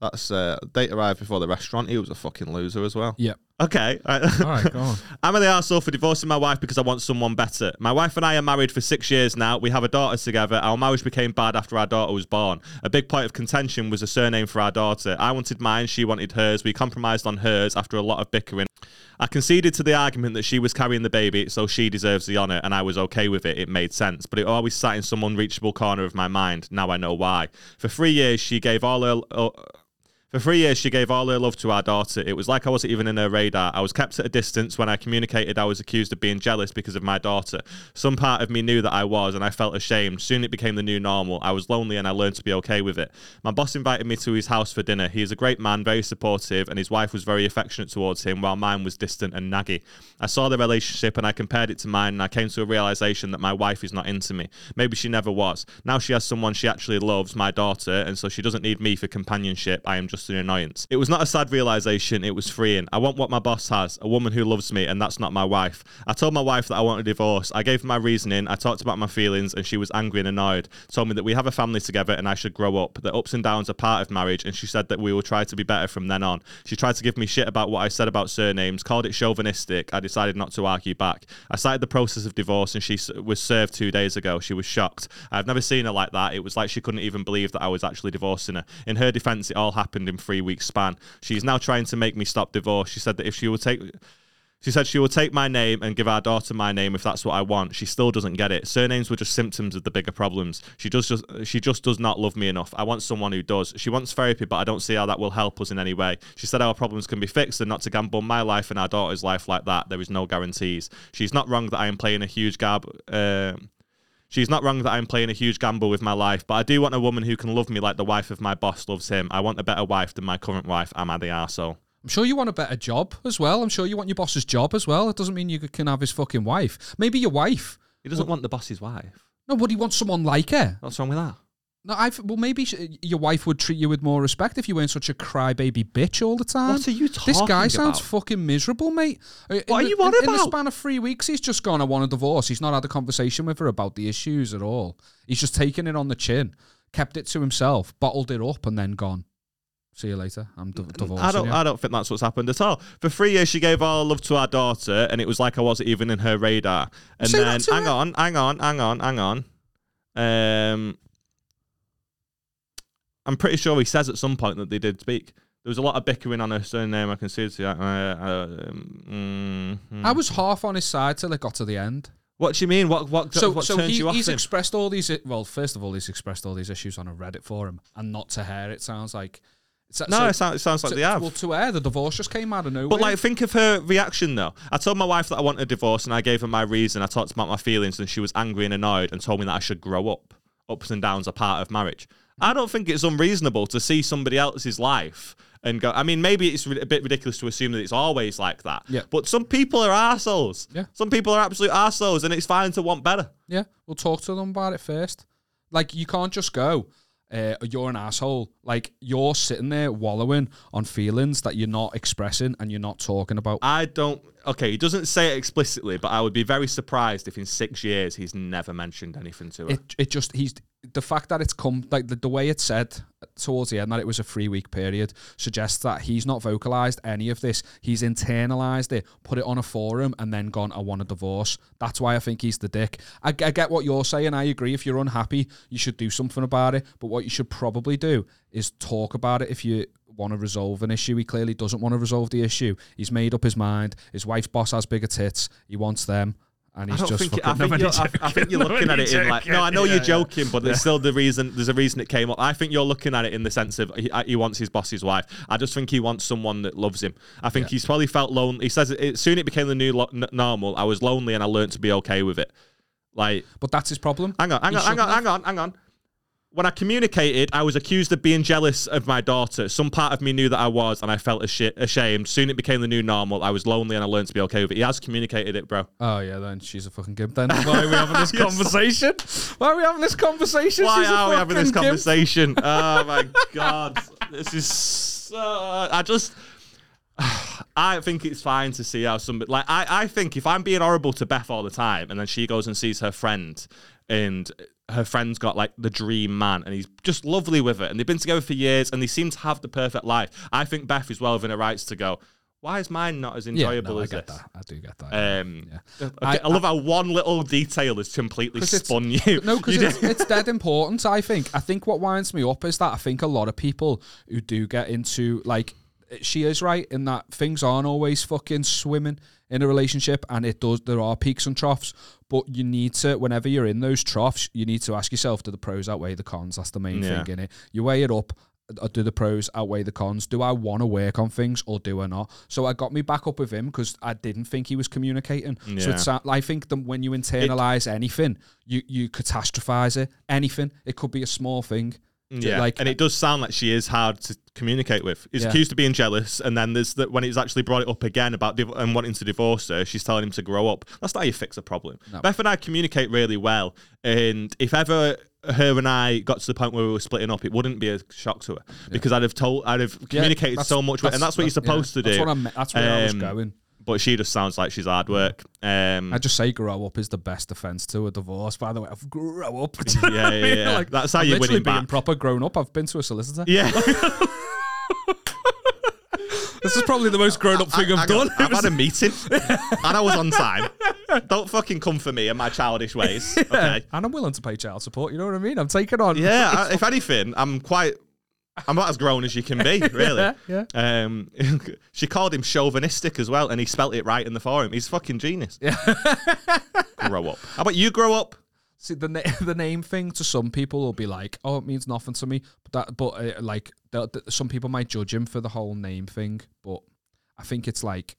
That's uh, date arrived before the restaurant. He was a fucking loser as well. yeah. Okay. All right, go on. I'm in the arsehole for divorcing my wife because I want someone better. My wife and I are married for six years now. We have a daughter together. Our marriage became bad after our daughter was born. A big point of contention was a surname for our daughter. I wanted mine, she wanted hers. We compromised on hers after a lot of bickering. I conceded to the argument that she was carrying the baby, so she deserves the honour, and I was okay with it. It made sense, but it always sat in some unreachable corner of my mind. Now I know why. For three years, she gave all her. Uh, for three years, she gave all her love to our daughter. It was like I wasn't even in her radar. I was kept at a distance. When I communicated, I was accused of being jealous because of my daughter. Some part of me knew that I was, and I felt ashamed. Soon it became the new normal. I was lonely, and I learned to be okay with it. My boss invited me to his house for dinner. He is a great man, very supportive, and his wife was very affectionate towards him, while mine was distant and naggy. I saw the relationship, and I compared it to mine, and I came to a realization that my wife is not into me. Maybe she never was. Now she has someone she actually loves, my daughter, and so she doesn't need me for companionship. I am just an annoyance. It was not a sad realization, it was freeing. I want what my boss has, a woman who loves me, and that's not my wife. I told my wife that I want a divorce. I gave my reasoning, I talked about my feelings, and she was angry and annoyed. Told me that we have a family together and I should grow up, that ups and downs are part of marriage, and she said that we will try to be better from then on. She tried to give me shit about what I said about surnames, called it chauvinistic. I decided not to argue back. I started the process of divorce, and she was served two days ago. She was shocked. I've never seen her like that. It was like she couldn't even believe that I was actually divorcing her. In her defense, it all happened in three weeks span. She's now trying to make me stop divorce. She said that if she will take She said she will take my name and give our daughter my name if that's what I want. She still doesn't get it. Surnames were just symptoms of the bigger problems. She does just she just does not love me enough. I want someone who does. She wants therapy, but I don't see how that will help us in any way. She said our problems can be fixed and not to gamble my life and our daughter's life like that. There is no guarantees. She's not wrong that I am playing a huge gab. um She's not wrong that I'm playing a huge gamble with my life, but I do want a woman who can love me like the wife of my boss loves him. I want a better wife than my current wife. Am I the arsehole? I'm sure you want a better job as well. I'm sure you want your boss's job as well. It doesn't mean you can have his fucking wife. Maybe your wife. He doesn't want the boss's wife. No, but he wants someone like her. What's wrong with that? No, I well maybe sh- your wife would treat you with more respect if you weren't such a crybaby bitch all the time. What are you talking This guy sounds about? fucking miserable, mate. Uh, in What are the- you on in, In the span of three weeks, he's just gone. I want a divorce. He's not had a conversation with her about the issues at all. He's just taken it on the chin, kept it to himself, bottled it up, and then gone. See you later. I'm divorcing I don't. you. I don't think that's what's happened at all. For three years, she gave all love to our daughter, and it was like I wasn't even in her radar. And Say that then, to hang her. on, hang on, hang on, hang on. Um, I'm pretty sure he says at some point that they did speak. There was a lot of bickering on her surname. I can see it. Uh, uh, um, mm, I was half on his side till it got to the end. What do you mean? What what So, what so turns he, you off he's him? expressed all these. Well, first of all, he's expressed all these issues on a Reddit forum, and not to her. It sounds like. It's, no, so- it, sounds, it sounds like to, they have. Well, to her, the divorce just came out of nowhere. But like, think of her reaction though. I told my wife that I wanted a divorce, and I gave her my reason. I talked about my feelings, and she was angry and annoyed, and told me that I should grow up. Ups and downs are part of marriage. I don't think it's unreasonable to see somebody else's life and go. I mean, maybe it's a bit ridiculous to assume that it's always like that. Yeah. But some people are assholes. Yeah. Some people are absolute assholes, and it's fine to want better. Yeah, we'll talk to them about it first. Like, you can't just go, uh, you're an asshole. Like, you're sitting there wallowing on feelings that you're not expressing and you're not talking about. I don't. Okay, he doesn't say it explicitly, but I would be very surprised if in six years he's never mentioned anything to her. It, it just, he's, the fact that it's come, like, the, the way it said towards the end that it was a three week period suggests that he's not vocalized any of this. He's internalized it, put it on a forum, and then gone, I want a divorce. That's why I think he's the dick. I, I get what you're saying. I agree. If you're unhappy, you should do something about it. But what you should probably do is talk about it if you want to resolve an issue. He clearly doesn't want to resolve the issue. He's made up his mind. His wife's boss has bigger tits. He wants them. And I he's don't just think. I, think you're, I, I think you're looking at it in like. No, I know you're joking, but there's still the reason. There's a reason it came up. I think you're looking at it in the sense of he, uh, he wants his boss's wife. I just think he wants someone that loves him. I think he's probably felt lonely. He says it, soon it became the new lo- n- normal. I was lonely and I learned to be okay with it. Like, but that's his problem. hang on, hang He on, hang on, hang on, hang on. When I communicated, I was accused of being jealous of my daughter. Some part of me knew that I was, and I felt ashamed. Soon it became the new normal. I was lonely, and I learned to be okay with it. He has communicated it, bro. Oh yeah, then she's a fucking gimp. Then why are we having this conversation? Why are we having this conversation? Why She's are we having this fucking gimp. conversation? oh my god, this is. So, I just. I think it's fine to see how somebody like I, I think if I'm being horrible to Beth all the time and then she goes and sees her friend and her friend's got like the dream man and he's just lovely with it and they've been together for years and they seem to have the perfect life. I think Beth is well within her rights to go, why is mine not as enjoyable Yeah, no, I as get this? that. I do get that. Um, Yeah. okay, I- I, love how one little detail has completely spun you. No, because it's, it's dead important. I think. I think what winds me up is that I think a lot of people who do get into like she is right in that things aren't always fucking swimming in a relationship, and it does. There are peaks and troughs, but you need to whenever you're in those troughs, you need to ask yourself: Do the pros outweigh the cons? That's the main Yeah. thing in it. You weigh it up. uh, Do the pros outweigh the cons? Do I want to work on things or do I not? So I got me back up with him because I didn't think he was communicating. So it's I think that when you internalize anything, you you catastrophize it. Anything, it could be a small thing. Yeah, like and it does sound like she is hard to communicate with. He's Yeah. accused of being jealous, and then there's that when he's actually brought it up again about div- and wanting to divorce her, she's telling him to grow up. That's not how you fix a problem. No. Beth and I communicate really well, and if ever her and I got to the point where we were splitting up, it wouldn't be a shock to her because I'd have told, I'd have communicated that's- so much, with, and that's what you're yeah, supposed to do. That's what I'm. That's where I was Um, going. But she just sounds like she's hard work. Um, I just say grow up is the best defense to a divorce. By the way, I've grow up. yeah, yeah, yeah. That's how I'm you're literally winning back. proper grown up. I've been to a solicitor. yeah. This is probably the most grown up thing I've Hang done. on, I've had a meeting and I was on time. Don't fucking come for me and my childish ways. Okay. and I'm willing to pay child support. You know what I mean? I'm taking on. Yeah, I, if anything, I'm quite I'm about as grown as you can be, really. Yeah, Um, she called him chauvinistic as well, and he spelt it right in the forum. He's a fucking genius. Yeah. grow up. How about you grow up? See the na- the name thing to some people will be like, oh, it means nothing to me. But that, but uh, like, they'll- th- some people might judge him for the whole name thing. But I think it's like,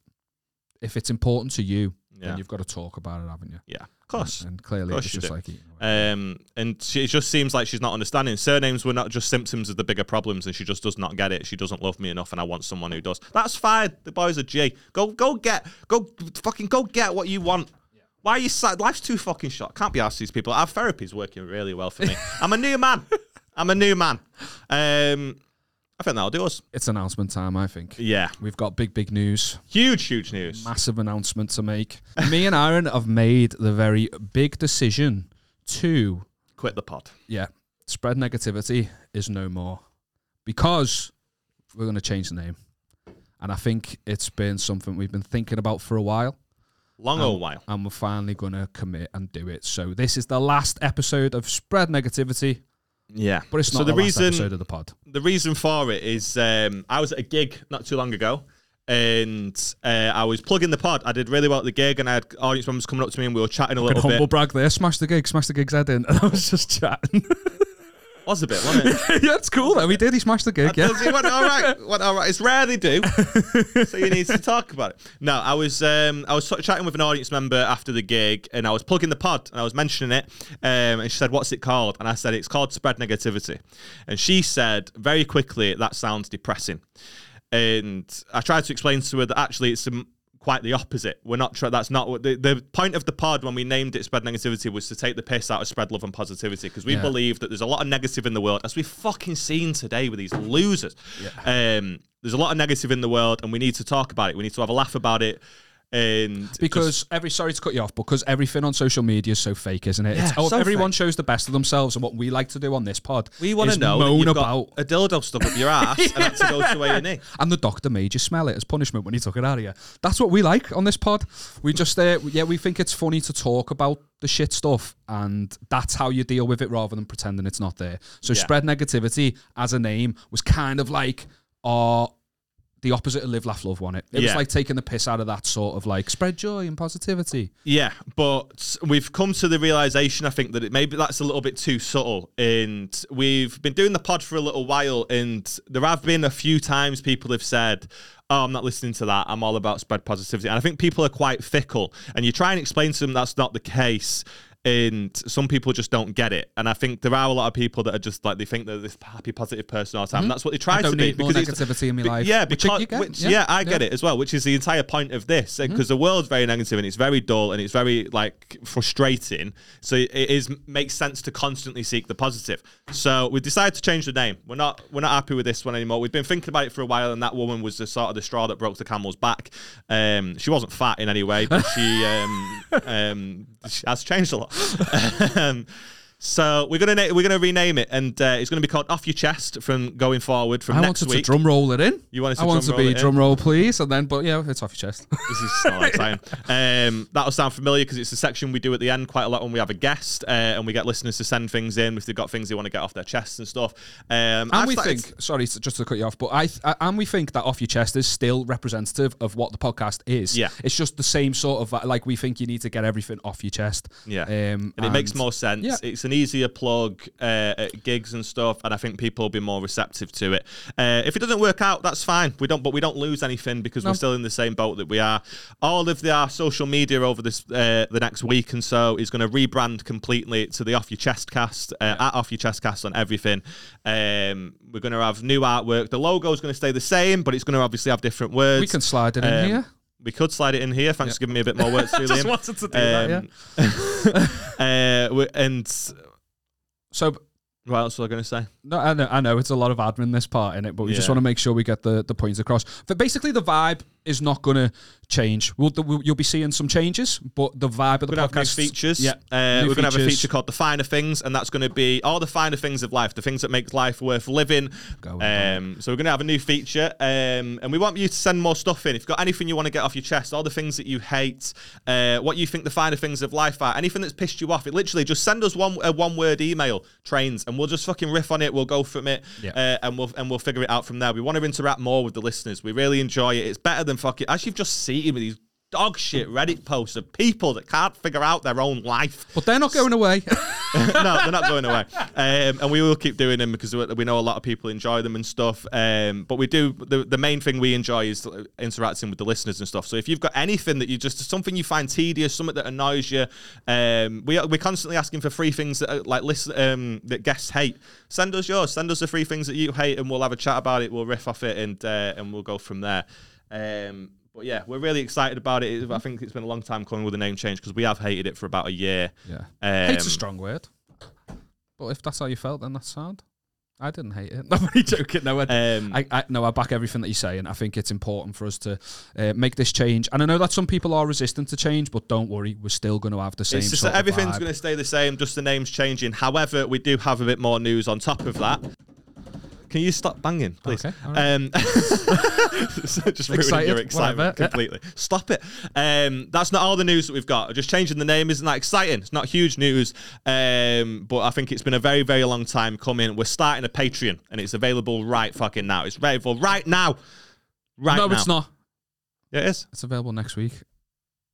if it's important to you, Yeah. then you've got to talk about it, haven't you? Yeah, of course. And clearly, course it's just do. like, eating away. Um, and she, it just seems like she's not understanding. Surnames were not just symptoms of the bigger problems, and she just does not get it. She doesn't love me enough, and I want someone who does. That's fine. The boy's a G. Go, go get, go, fucking go get what you want. Why are you sad? Life's too fucking short. Can't be asked these people. Our therapy's working really well for me. I'm a new man. I'm a new man. Um, I think that'll do us. it's announcement time. I think Yeah, we've got big, big news. huge, huge news. massive announcement to make. Me and Aaron have made the very big decision to, Quit the pod. yeah, spread negativity is no more because we're going to change the name. And I think it's been something we've been thinking about for a while. Long old while. And we're finally going to commit and do it. So this is the last episode of Spread Negativity, Yeah, but it's not so the, the last reason episode of the pod. the reason for it is um, I was at a gig not too long ago. And uh, I was plugging the pod. I did really well at the gig, and I had audience members coming up to me, and we were chatting a little humble bit. brag there. Smash the gig, smash the gig's head in. And I was just chatting. Was a bit, wasn't it? yeah, it's cool though. We did. He smashed the gig. Yeah. It went all right. Went all right. It's rare they do, so you need to talk about it. No, I was um, I was chatting with an audience member after the gig, and I was plugging the pod, and I was mentioning it, um, and she said, "What's it called?" And I said, "It's called Spread Negativity," and she said very quickly, "That sounds depressing." And I tried to explain to her that actually it's um, quite the opposite. We're not. Try- that's not what the, the point of the pod when we named it "Spread Negativity" was to take the piss out of spread love and positivity because we Yeah. believe that there's a lot of negative in the world, as we've fucking seen today with these losers. Um, there's a lot of negative in the world, and we need to talk about it. We need to have a laugh about it, and Because every sorry to cut you off, because everything on social media is so fake, isn't it? Yeah, oh, so everyone fake. shows the best of themselves, and what we like to do on this pod, we want to know moan you've about. got a dildo stuck up your ass and had to go to A and E. And the doctor made you smell it as punishment when he took it out of you. That's what we like on this pod. We just, uh, yeah, we think it's funny to talk about the shit stuff, and that's how you deal with it rather than pretending it's not there. So, Yeah. spread negativity as a name was kind of like our the opposite of live, laugh, love. won it. It was like taking the piss out of that sort of like spread joy and positivity. Yeah, but we've come to the realization, I think, that it maybe that's a little bit too subtle. And we've been doing the pod for a little while, and there have been a few times people have said, Oh, I'm not listening to that. I'm all about spread positivity. And I think people are quite fickle. And you try and explain to them that's not the case. And some people just don't get it. And I think there are a lot of people that are just like, they think they're this happy, positive person all the time. That's what they try Mm-hmm. I to don't be. need more because negativity in my Be- life. Yeah, because get, which- yeah, yeah, I yeah. get it as well, which is the entire point of this Mm-hmm. because the world's very negative and it's very dull and it's very like frustrating. So it is makes sense to constantly seek the positive. So we decided to change the name. We're not we're not happy with this one anymore. We've been thinking about it for a while, and that woman was the sort of the straw that broke the camel's back. Um, she wasn't fat in any way, but she um, um, she has changed a lot. um, so we're gonna na- we're gonna rename it, and uh, it's gonna be called Off Your Chest from going forward from I next wanted week. to drum roll it in. You wanted to I wanted to be drum roll, please, and then, but yeah, it's off your chest. This is so exciting. Um, that'll sound familiar because it's a section we do at the end quite a lot when we have a guest uh, and we get listeners to send things in if they've got things they want to get off their chests and stuff. Um, And I've we started- think, sorry, just to cut you off, but I th- uh, and we think that off your chest is still representative of what the podcast is. Yeah. it's just the same sort of like we think you need to get everything off your chest. Yeah. um, and it makes more sense. yeah. It's an easier plug uh, at gigs and stuff, and I think people will be more receptive to it. Uh, if it doesn't work out, that's fine. We don't, but we don't lose anything because No. we're still in the same boat that we are. All of the, our social media over this uh, the next week and so is going to rebrand completely to the Off Your Chest Cast uh, at Off Your Chest Cast on everything. Um, we're going to have new artwork. The logo is going to stay the same, but it's going to obviously have different words. We can slide it in Um, here. We could slide it in here. Thanks for giving me a bit more work to do, Just Liam. wanted to do that, yeah. Um, uh, we- and So what else was I going to say? no, I know, I know it's a lot of admin this part in it, but we just want to make sure we get the the points across. But basically, the vibe is not going to change. We'll, we'll, you'll be seeing some changes, but the vibe of the We're gonna have podcast features. Yeah, uh, we're gonna have a feature called the finer things, and that's gonna be all the finer things of life, the things that make life worth living. Um, so we're gonna have a new feature, um, and we want you to send more stuff in. If you've got anything you want to get off your chest, all the things that you hate, uh, what you think the finer things of life are, anything that's pissed you off, it literally just send us one a one word email, trains, and we'll just fucking riff on it. We'll go from it, Yeah. uh, and we'll and we'll figure it out from there. We want to interact more with the listeners. We really enjoy it. It's better than fucking as you've just seen with these dog shit Reddit posts of people that can't figure out their own life. But they're not going away. no, they're not going away. Um, and we will keep doing them because we know a lot of people enjoy them and stuff. Um, but we do the, the main thing we enjoy is interacting with the listeners and stuff. So if you've got anything that you just something you find tedious, something that annoys you, um, we are, we're constantly asking for free things that are, like listen um, that guests hate. Send us yours. Send us the free things that you hate, and we'll have a chat about it. We'll riff off it, and uh, and we'll go from there. Um, but yeah, we're really excited about it. I think it's been a long time coming with the name change because we have hated it for about a year. yeah, Um, hate's a strong word. But if that's how you felt, then that's sound. I didn't hate it. I'm only joking. No, I, Um, I, I no, I back everything that you're saying. I think it's important for us to uh, make this change. And I know that some people are resistant to change, but don't worry, we're still going to have the same. It's just sort that everything's going to stay the same, just the name's changing. However, we do have a bit more news on top of that. Can you stop banging, please? Okay, all right. Um, just ruining Excited, your excitement whatever. completely. Stop it. Um, that's not all the news that we've got. Just changing the name isn't that exciting. It's not huge news, um, but I think it's been a very, very long time coming. We're starting a Patreon, and it's available right fucking now. It's available right now. Right now. no, now. it's not. Yeah, it is. It's available next week.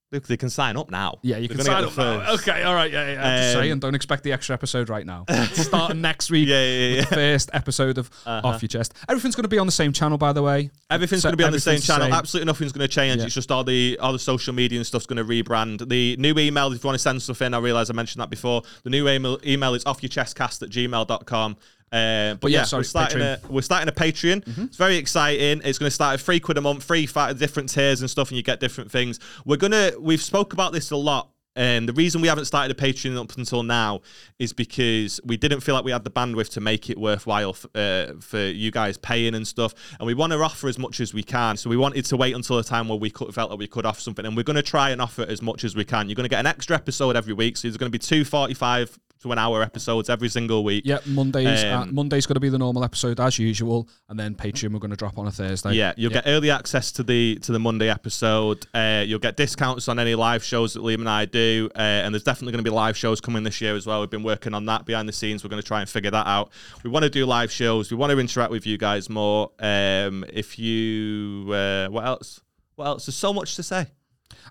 Look, they can sign up now. Yeah, you They're can gonna sign get up. the now. first- Okay, all right, yeah, yeah. I'm just Um, saying, don't expect the extra episode right now. Start starting next week. Yeah, yeah, yeah. The first episode of Uh-huh. Off Your Chest. Everything's going to be on the same channel, by the way. Everything's So going to be on the same everything's channel. Absolutely nothing's going to change. Yeah. It's just all the all the social media and stuff's going to rebrand. The new email, if you want to send stuff in, I realise I mentioned that before. The new email, email is offyourchestcast at gmail.com. Uh, but, yeah, yeah, sorry, we're starting Patreon. a we're starting a Patreon. It's very exciting. It's going to start at three quid a month, three fi- different tiers and stuff, and you get different things. We're gonna we've spoke about this a lot. And the reason we haven't started a Patreon up until now is because we didn't feel like we had the bandwidth to make it worthwhile f- uh, for you guys paying and stuff. And we want to offer as much as we can. So we wanted to wait until a time where we could, felt like we could offer something. And we're going to try and offer as much as we can. You're going to get an extra episode every week. So there's going to be two 45 to an hour episodes every single week. Yeah, Mondays. uh, Um, Monday's going to be the normal episode as usual, and then Patreon we're going to drop on a Thursday. Yeah, you'll get early access to the to the Monday episode. Uh, you'll get discounts on any live shows that Liam and I do, uh, and there's definitely going to be live shows coming this year as well. We've been working on that behind the scenes. We're going to try and figure that out. We want to do live shows. We want to interact with you guys more. Um, if you, uh, what else? What else? There's so much to say.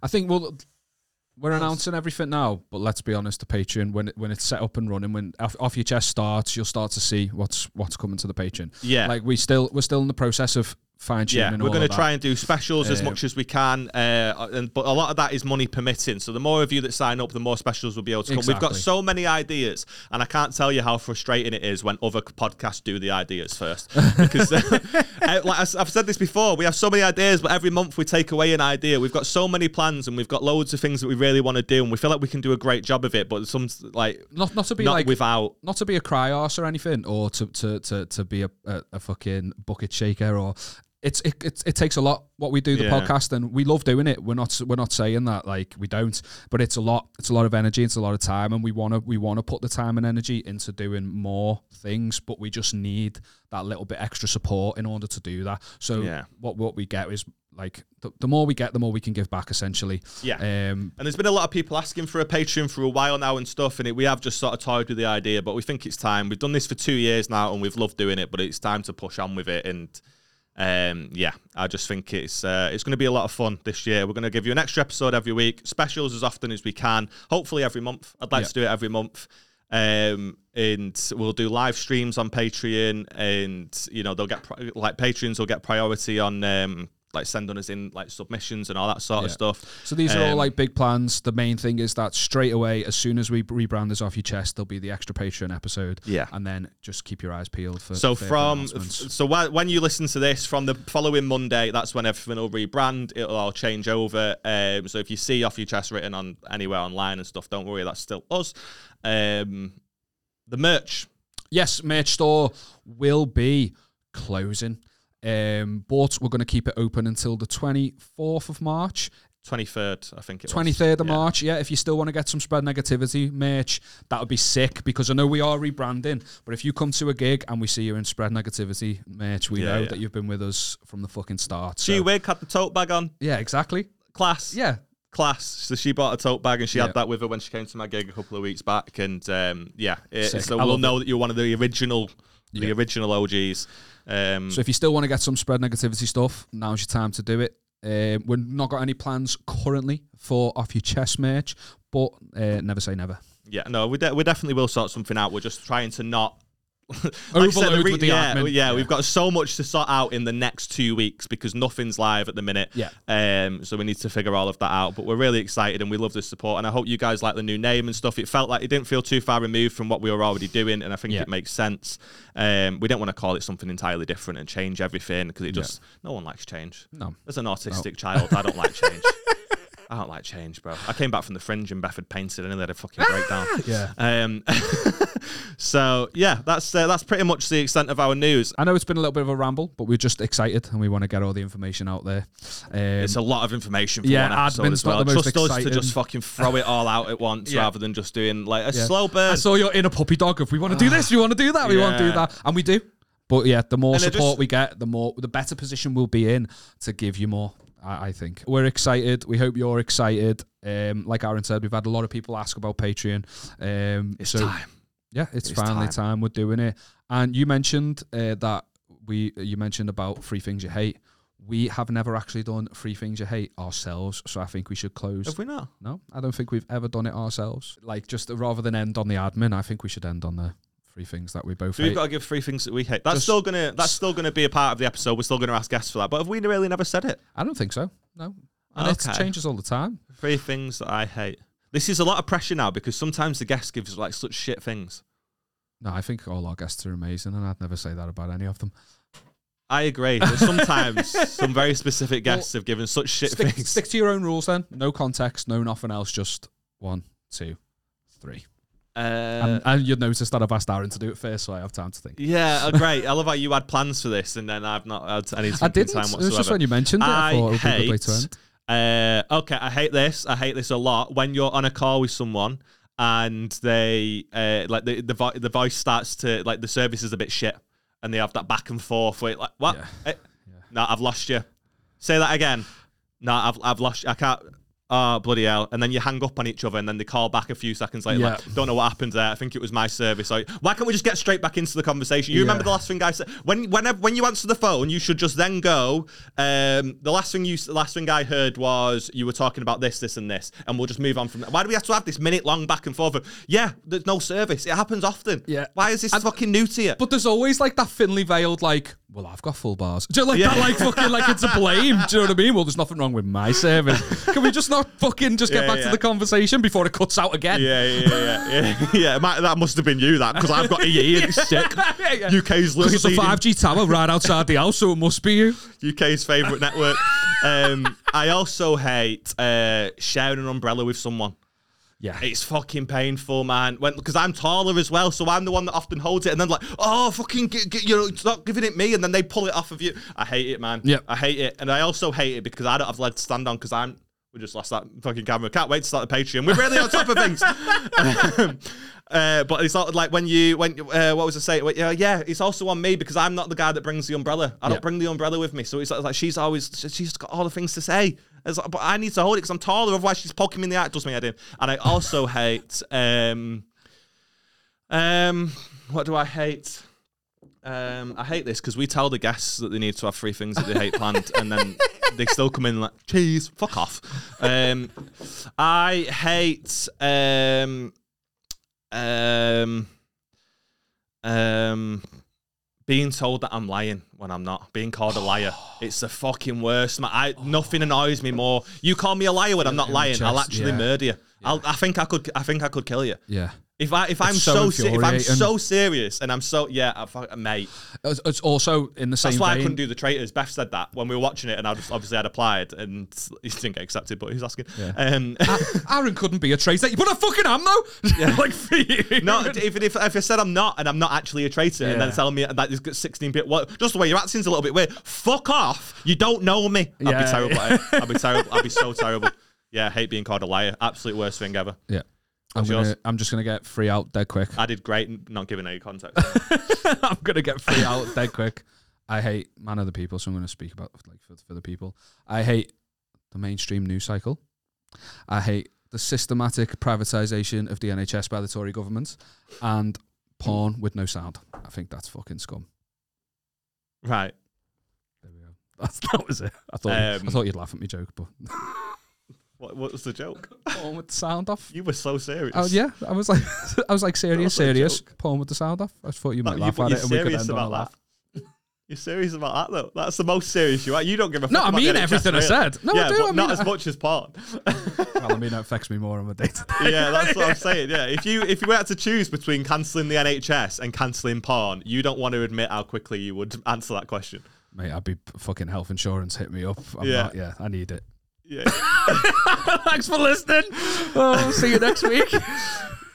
I think we'll. We're announcing everything now, but let's be honest, the Patreon when it, when it's set up and running, when off, off your chest starts, you'll start to see what's what's coming to the Patreon. Yeah. like we still we're still in the process of fine Yeah, tuning. we're going to try and do specials as Um, much as we can, uh, and, but a lot of that is money permitting. So the more of you that sign up, the more specials we'll be able to come. We've got so many ideas, and I can't tell you how frustrating it is when other podcasts do the ideas first. Because, uh, uh, like I've said this before, we have so many ideas, but every month we take away an idea. We've got so many plans, and we've got loads of things that we really want to do, and we feel like we can do a great job of it. But some like not not to be not like without. not to be a cry arse or anything, or to to to, to be a, a, a fucking bucket shaker, or it's it, it it takes a lot what we do the Yeah. podcast, and we love doing it. We're not we're not saying that like we don't, but it's a lot. It's a lot of energy. It's a lot of time, and we wanna we wanna put the time and energy into doing more things, but we just need that little bit extra support in order to do that. So Yeah. what what we get is like the, the more we get, the more we can give back. Essentially, Yeah. Um, And there's been a lot of people asking for a Patreon for a while now and stuff, and it, we have just sort of toyed with the idea, but we think it's time. We've done this for two years now, and we've loved doing it, but it's time to push on with it. And um, yeah, I just think it's uh, it's going to be a lot of fun this year. We're going to give you an extra episode every week, specials as often as we can, hopefully every month. I'd like Yeah. to do it every month. Um, and we'll do live streams on Patreon, and you know they'll get pri- like Patreons will get priority on um, like sending us in like submissions and all that sort of stuff. So these are all Um, like big plans. The main thing is that straight away, as soon as we rebrand this off your chest, there'll be the extra Patreon episode. Yeah. and then just keep your eyes peeled for. So from so wh- when you listen to this from the following Monday, that's when everything will rebrand. It'll all change over. Um, so if you see off your chest written on anywhere online and stuff, don't worry, that's still us. Um, the merch. yes, merch store will be closing. Um, but we're going to keep it open until the 24th of March. 23rd, I think it was. 23rd of Yeah. March, yeah. If you still want to get some spread negativity merch, that would be sick because I know we are rebranding. But if you come to a gig and we see you in spread negativity merch, we Yeah, know yeah. that you've been with us from the fucking start. G So, Wig had the tote bag on. yeah, exactly. Class. Yeah, Class. So she bought a tote bag and she had that with her when she came to my gig a couple of weeks back. And um, yeah, it, so I we'll know that you're one of the original, the Yeah. original OGs. Um, So if you still want to get some spread negativity stuff, now's your time to do it. Um, we've not got any plans currently for off your chest merch, but uh, never say never. yeah, no, we, de- we definitely will sort something out. We're just trying to not. Like Overload with the yeah, admin. yeah, Yeah. we've got so much to sort out in the next two weeks because nothing's live at the minute. Yeah. Um, so we need to figure all of that out. But we're really excited and we love the support. And I hope you guys like the new name and stuff. It felt like it didn't feel too far removed from what we were already doing, and I think Yeah. it makes sense. Um, we don't want to call it something entirely different and change everything because it just no one likes change. No. As an autistic child, I don't like change. I don't like change, bro. I came back from the fringe and Beth had painted and then they had a fucking breakdown. Yeah. Um, so yeah, that's uh, that's pretty much the extent of our news. I know it's been a little bit of a ramble, but we're just excited and we want to get all the information out there. Um, It's a lot of information for yeah, one episode admin's as not well. the most Trust us to just fucking throw it all out at once Yeah. rather than just doing like a Yeah. slow burn. I saw your inner puppy dog. If we want to do this, we want to do that. We want to do that, and we do. But yeah, the more And support just- we get, the more the better position we'll be in to give you more. I, I think we're excited. We hope you're excited. Um, like Aaron said, we've had a lot of people ask about Patreon. Um, it's so time. yeah, it's, It's finally time. time. We're doing it. And you mentioned uh, that we you mentioned about three things you hate. We have never actually done three things you hate ourselves, so I think we should close. Have we not? No, I don't think we've ever done it ourselves. Like just rather than end on the admin, I think we should end on the three things that we both So hate. we've got to give three things that we hate. That's Just- still gonna that's still gonna be a part of the episode. We're still gonna ask guests for that. But have we really never said it? I don't think so. No, and Okay. it changes all the time. Three things that I hate. This is a lot of pressure now because sometimes the guest gives like such shit things. No, I think all our guests are amazing, and I'd never say that about any of them. I agree. But sometimes some very specific guests have given such shit Stick, things. stick to your own rules then. No context, no nothing else. Just one, two, three. Uh, and, and you'll notice that I've asked Aaron to do it first, so I have time to think. yeah, oh, great. I love how you had plans for this, and then I've not had any I didn't. time It whatsoever. was just when you mentioned it. I, I thought it would be a good way to hate- end. Uh, okay, I hate this. I hate this a lot. When you're on a call with someone and they uh, like the the, vo- the voice starts to like the service is a bit shit, and they have that back and forth. Wait, like what? Yeah. Eh, No, I've lost you. Say that again. No, I've I've lost. You. I can't. Oh bloody hell! And then you hang up on each other, and then they call back a few seconds later. Like, don't know what happened there. I think it was my service. Like, why can't we just get straight back into the conversation? You remember the last thing I said? When whenever when you answer the phone, you should just then go. Um, the last thing you the last thing I heard was you were talking about this, this, and this, and we'll just move on from that. Why do we have to have this minute long back and forth? Of, yeah, there's no service. It happens often. Yeah. Why is this And- fucking new to you? But there's always like that thinly veiled, like, well, I've got full bars. Do you know, like Yeah. that, like fucking, like it's a blame. Do you know what I mean? Well, there's nothing wrong with my service. Can we just not fucking just get Yeah, back yeah. to the conversation before it cuts out again? yeah, yeah, yeah, yeah. yeah, might- that must have been you, that, because I've got EE and it's sick. yeah, yeah. UK's Because it's a 5G tower right outside the house, so it must be you. UK's favourite network. Um, I also hate uh, sharing an umbrella with someone. Yeah. It's fucking painful, man. When because I'm taller as well, so I'm the one that often holds it, and then like, oh, fucking, g- g- you know, it's not giving it me, and then they pull it off of you. I hate it, man. Yep. I hate it, and I also hate it because I don't have leg to stand on because I'm. We just lost that fucking camera. Can't wait to start the Patreon. We're really on top of things. Um, uh, but it's not like when you when uh, what was I saying? Yeah, yeah, it's also on me because I'm not the guy that brings the umbrella. I don't Yeah. bring the umbrella with me, so it's like she's always she's got all the things to say. It's like, but I need to hold it because I'm taller. Otherwise, she's poking me in the eye. It does me head in. And I also hate. Um, um, what do I hate? Um, I hate this because we tell the guests that they need to have three things that they hate planned, and then they still come in like cheese. Fuck off. Um, I hate. Um, um, um, being told that I'm lying when I'm not. Being called a liar. It's the fucking worst. Man. I nothing annoys me oh. more. You call me a liar when I'm not lying. I'll actually murder you. I'll, I think I could. I think I could kill you. Yeah. If I if I'm so if I'm so serious and I'm so yeah, I mate. It's, it's also in the same That's why I couldn't do the traitors. Beth said that when we were watching it, and I just obviously had applied, and he didn't get accepted, but he was asking. Yeah. Um, Aaron couldn't be a traitor, but I fucking am though. like for you. no, even if, if I said I'm not, and I'm not actually a traitor, and then telling me that it's got 16 bit, what? Just the way you're acting's a little bit weird. Fuck off! You don't know me. I'd Yeah, be terrible. yeah. I'd be terrible. I'd be so terrible. Yeah, I hate being called a liar. Absolute worst thing ever. Yeah. I'm, What's gonna, yours? I'm just gonna get free out dead quick. I did great, not giving any context. I'm gonna get free out dead quick. I hate man of the people, so I'm gonna speak about like for, for the people. I hate the mainstream news cycle. I hate the systematic privatization of the NHS by the Tory government and porn with no sound. I think that's fucking scum. right. There we go. That's, that was it. I thought I Um, thought you'd laugh at me joke, but What, what was the joke? porn with the sound off. You were so serious. Oh yeah, I was like, I was like serious, was serious. Porn with the sound off. I thought you might you- laugh but at you're it, and we could serious about laugh. that. You're serious about that though. That's the most serious you are. You don't give a fuck. No, I mean everything I said. No, I yeah, do, But I mean not I- as much as porn. well, I mean, it affects me more on my day to day. yeah, that's what I'm saying. Yeah, if you if you had to choose between cancelling the NHS and cancelling porn, you don't want to admit how quickly you would answer that question. Mate, I'd be fucking health insurance hit me up. I'm Yeah. not, yeah, I need it. Yeah. Thanks for listening. Oh, see you next week.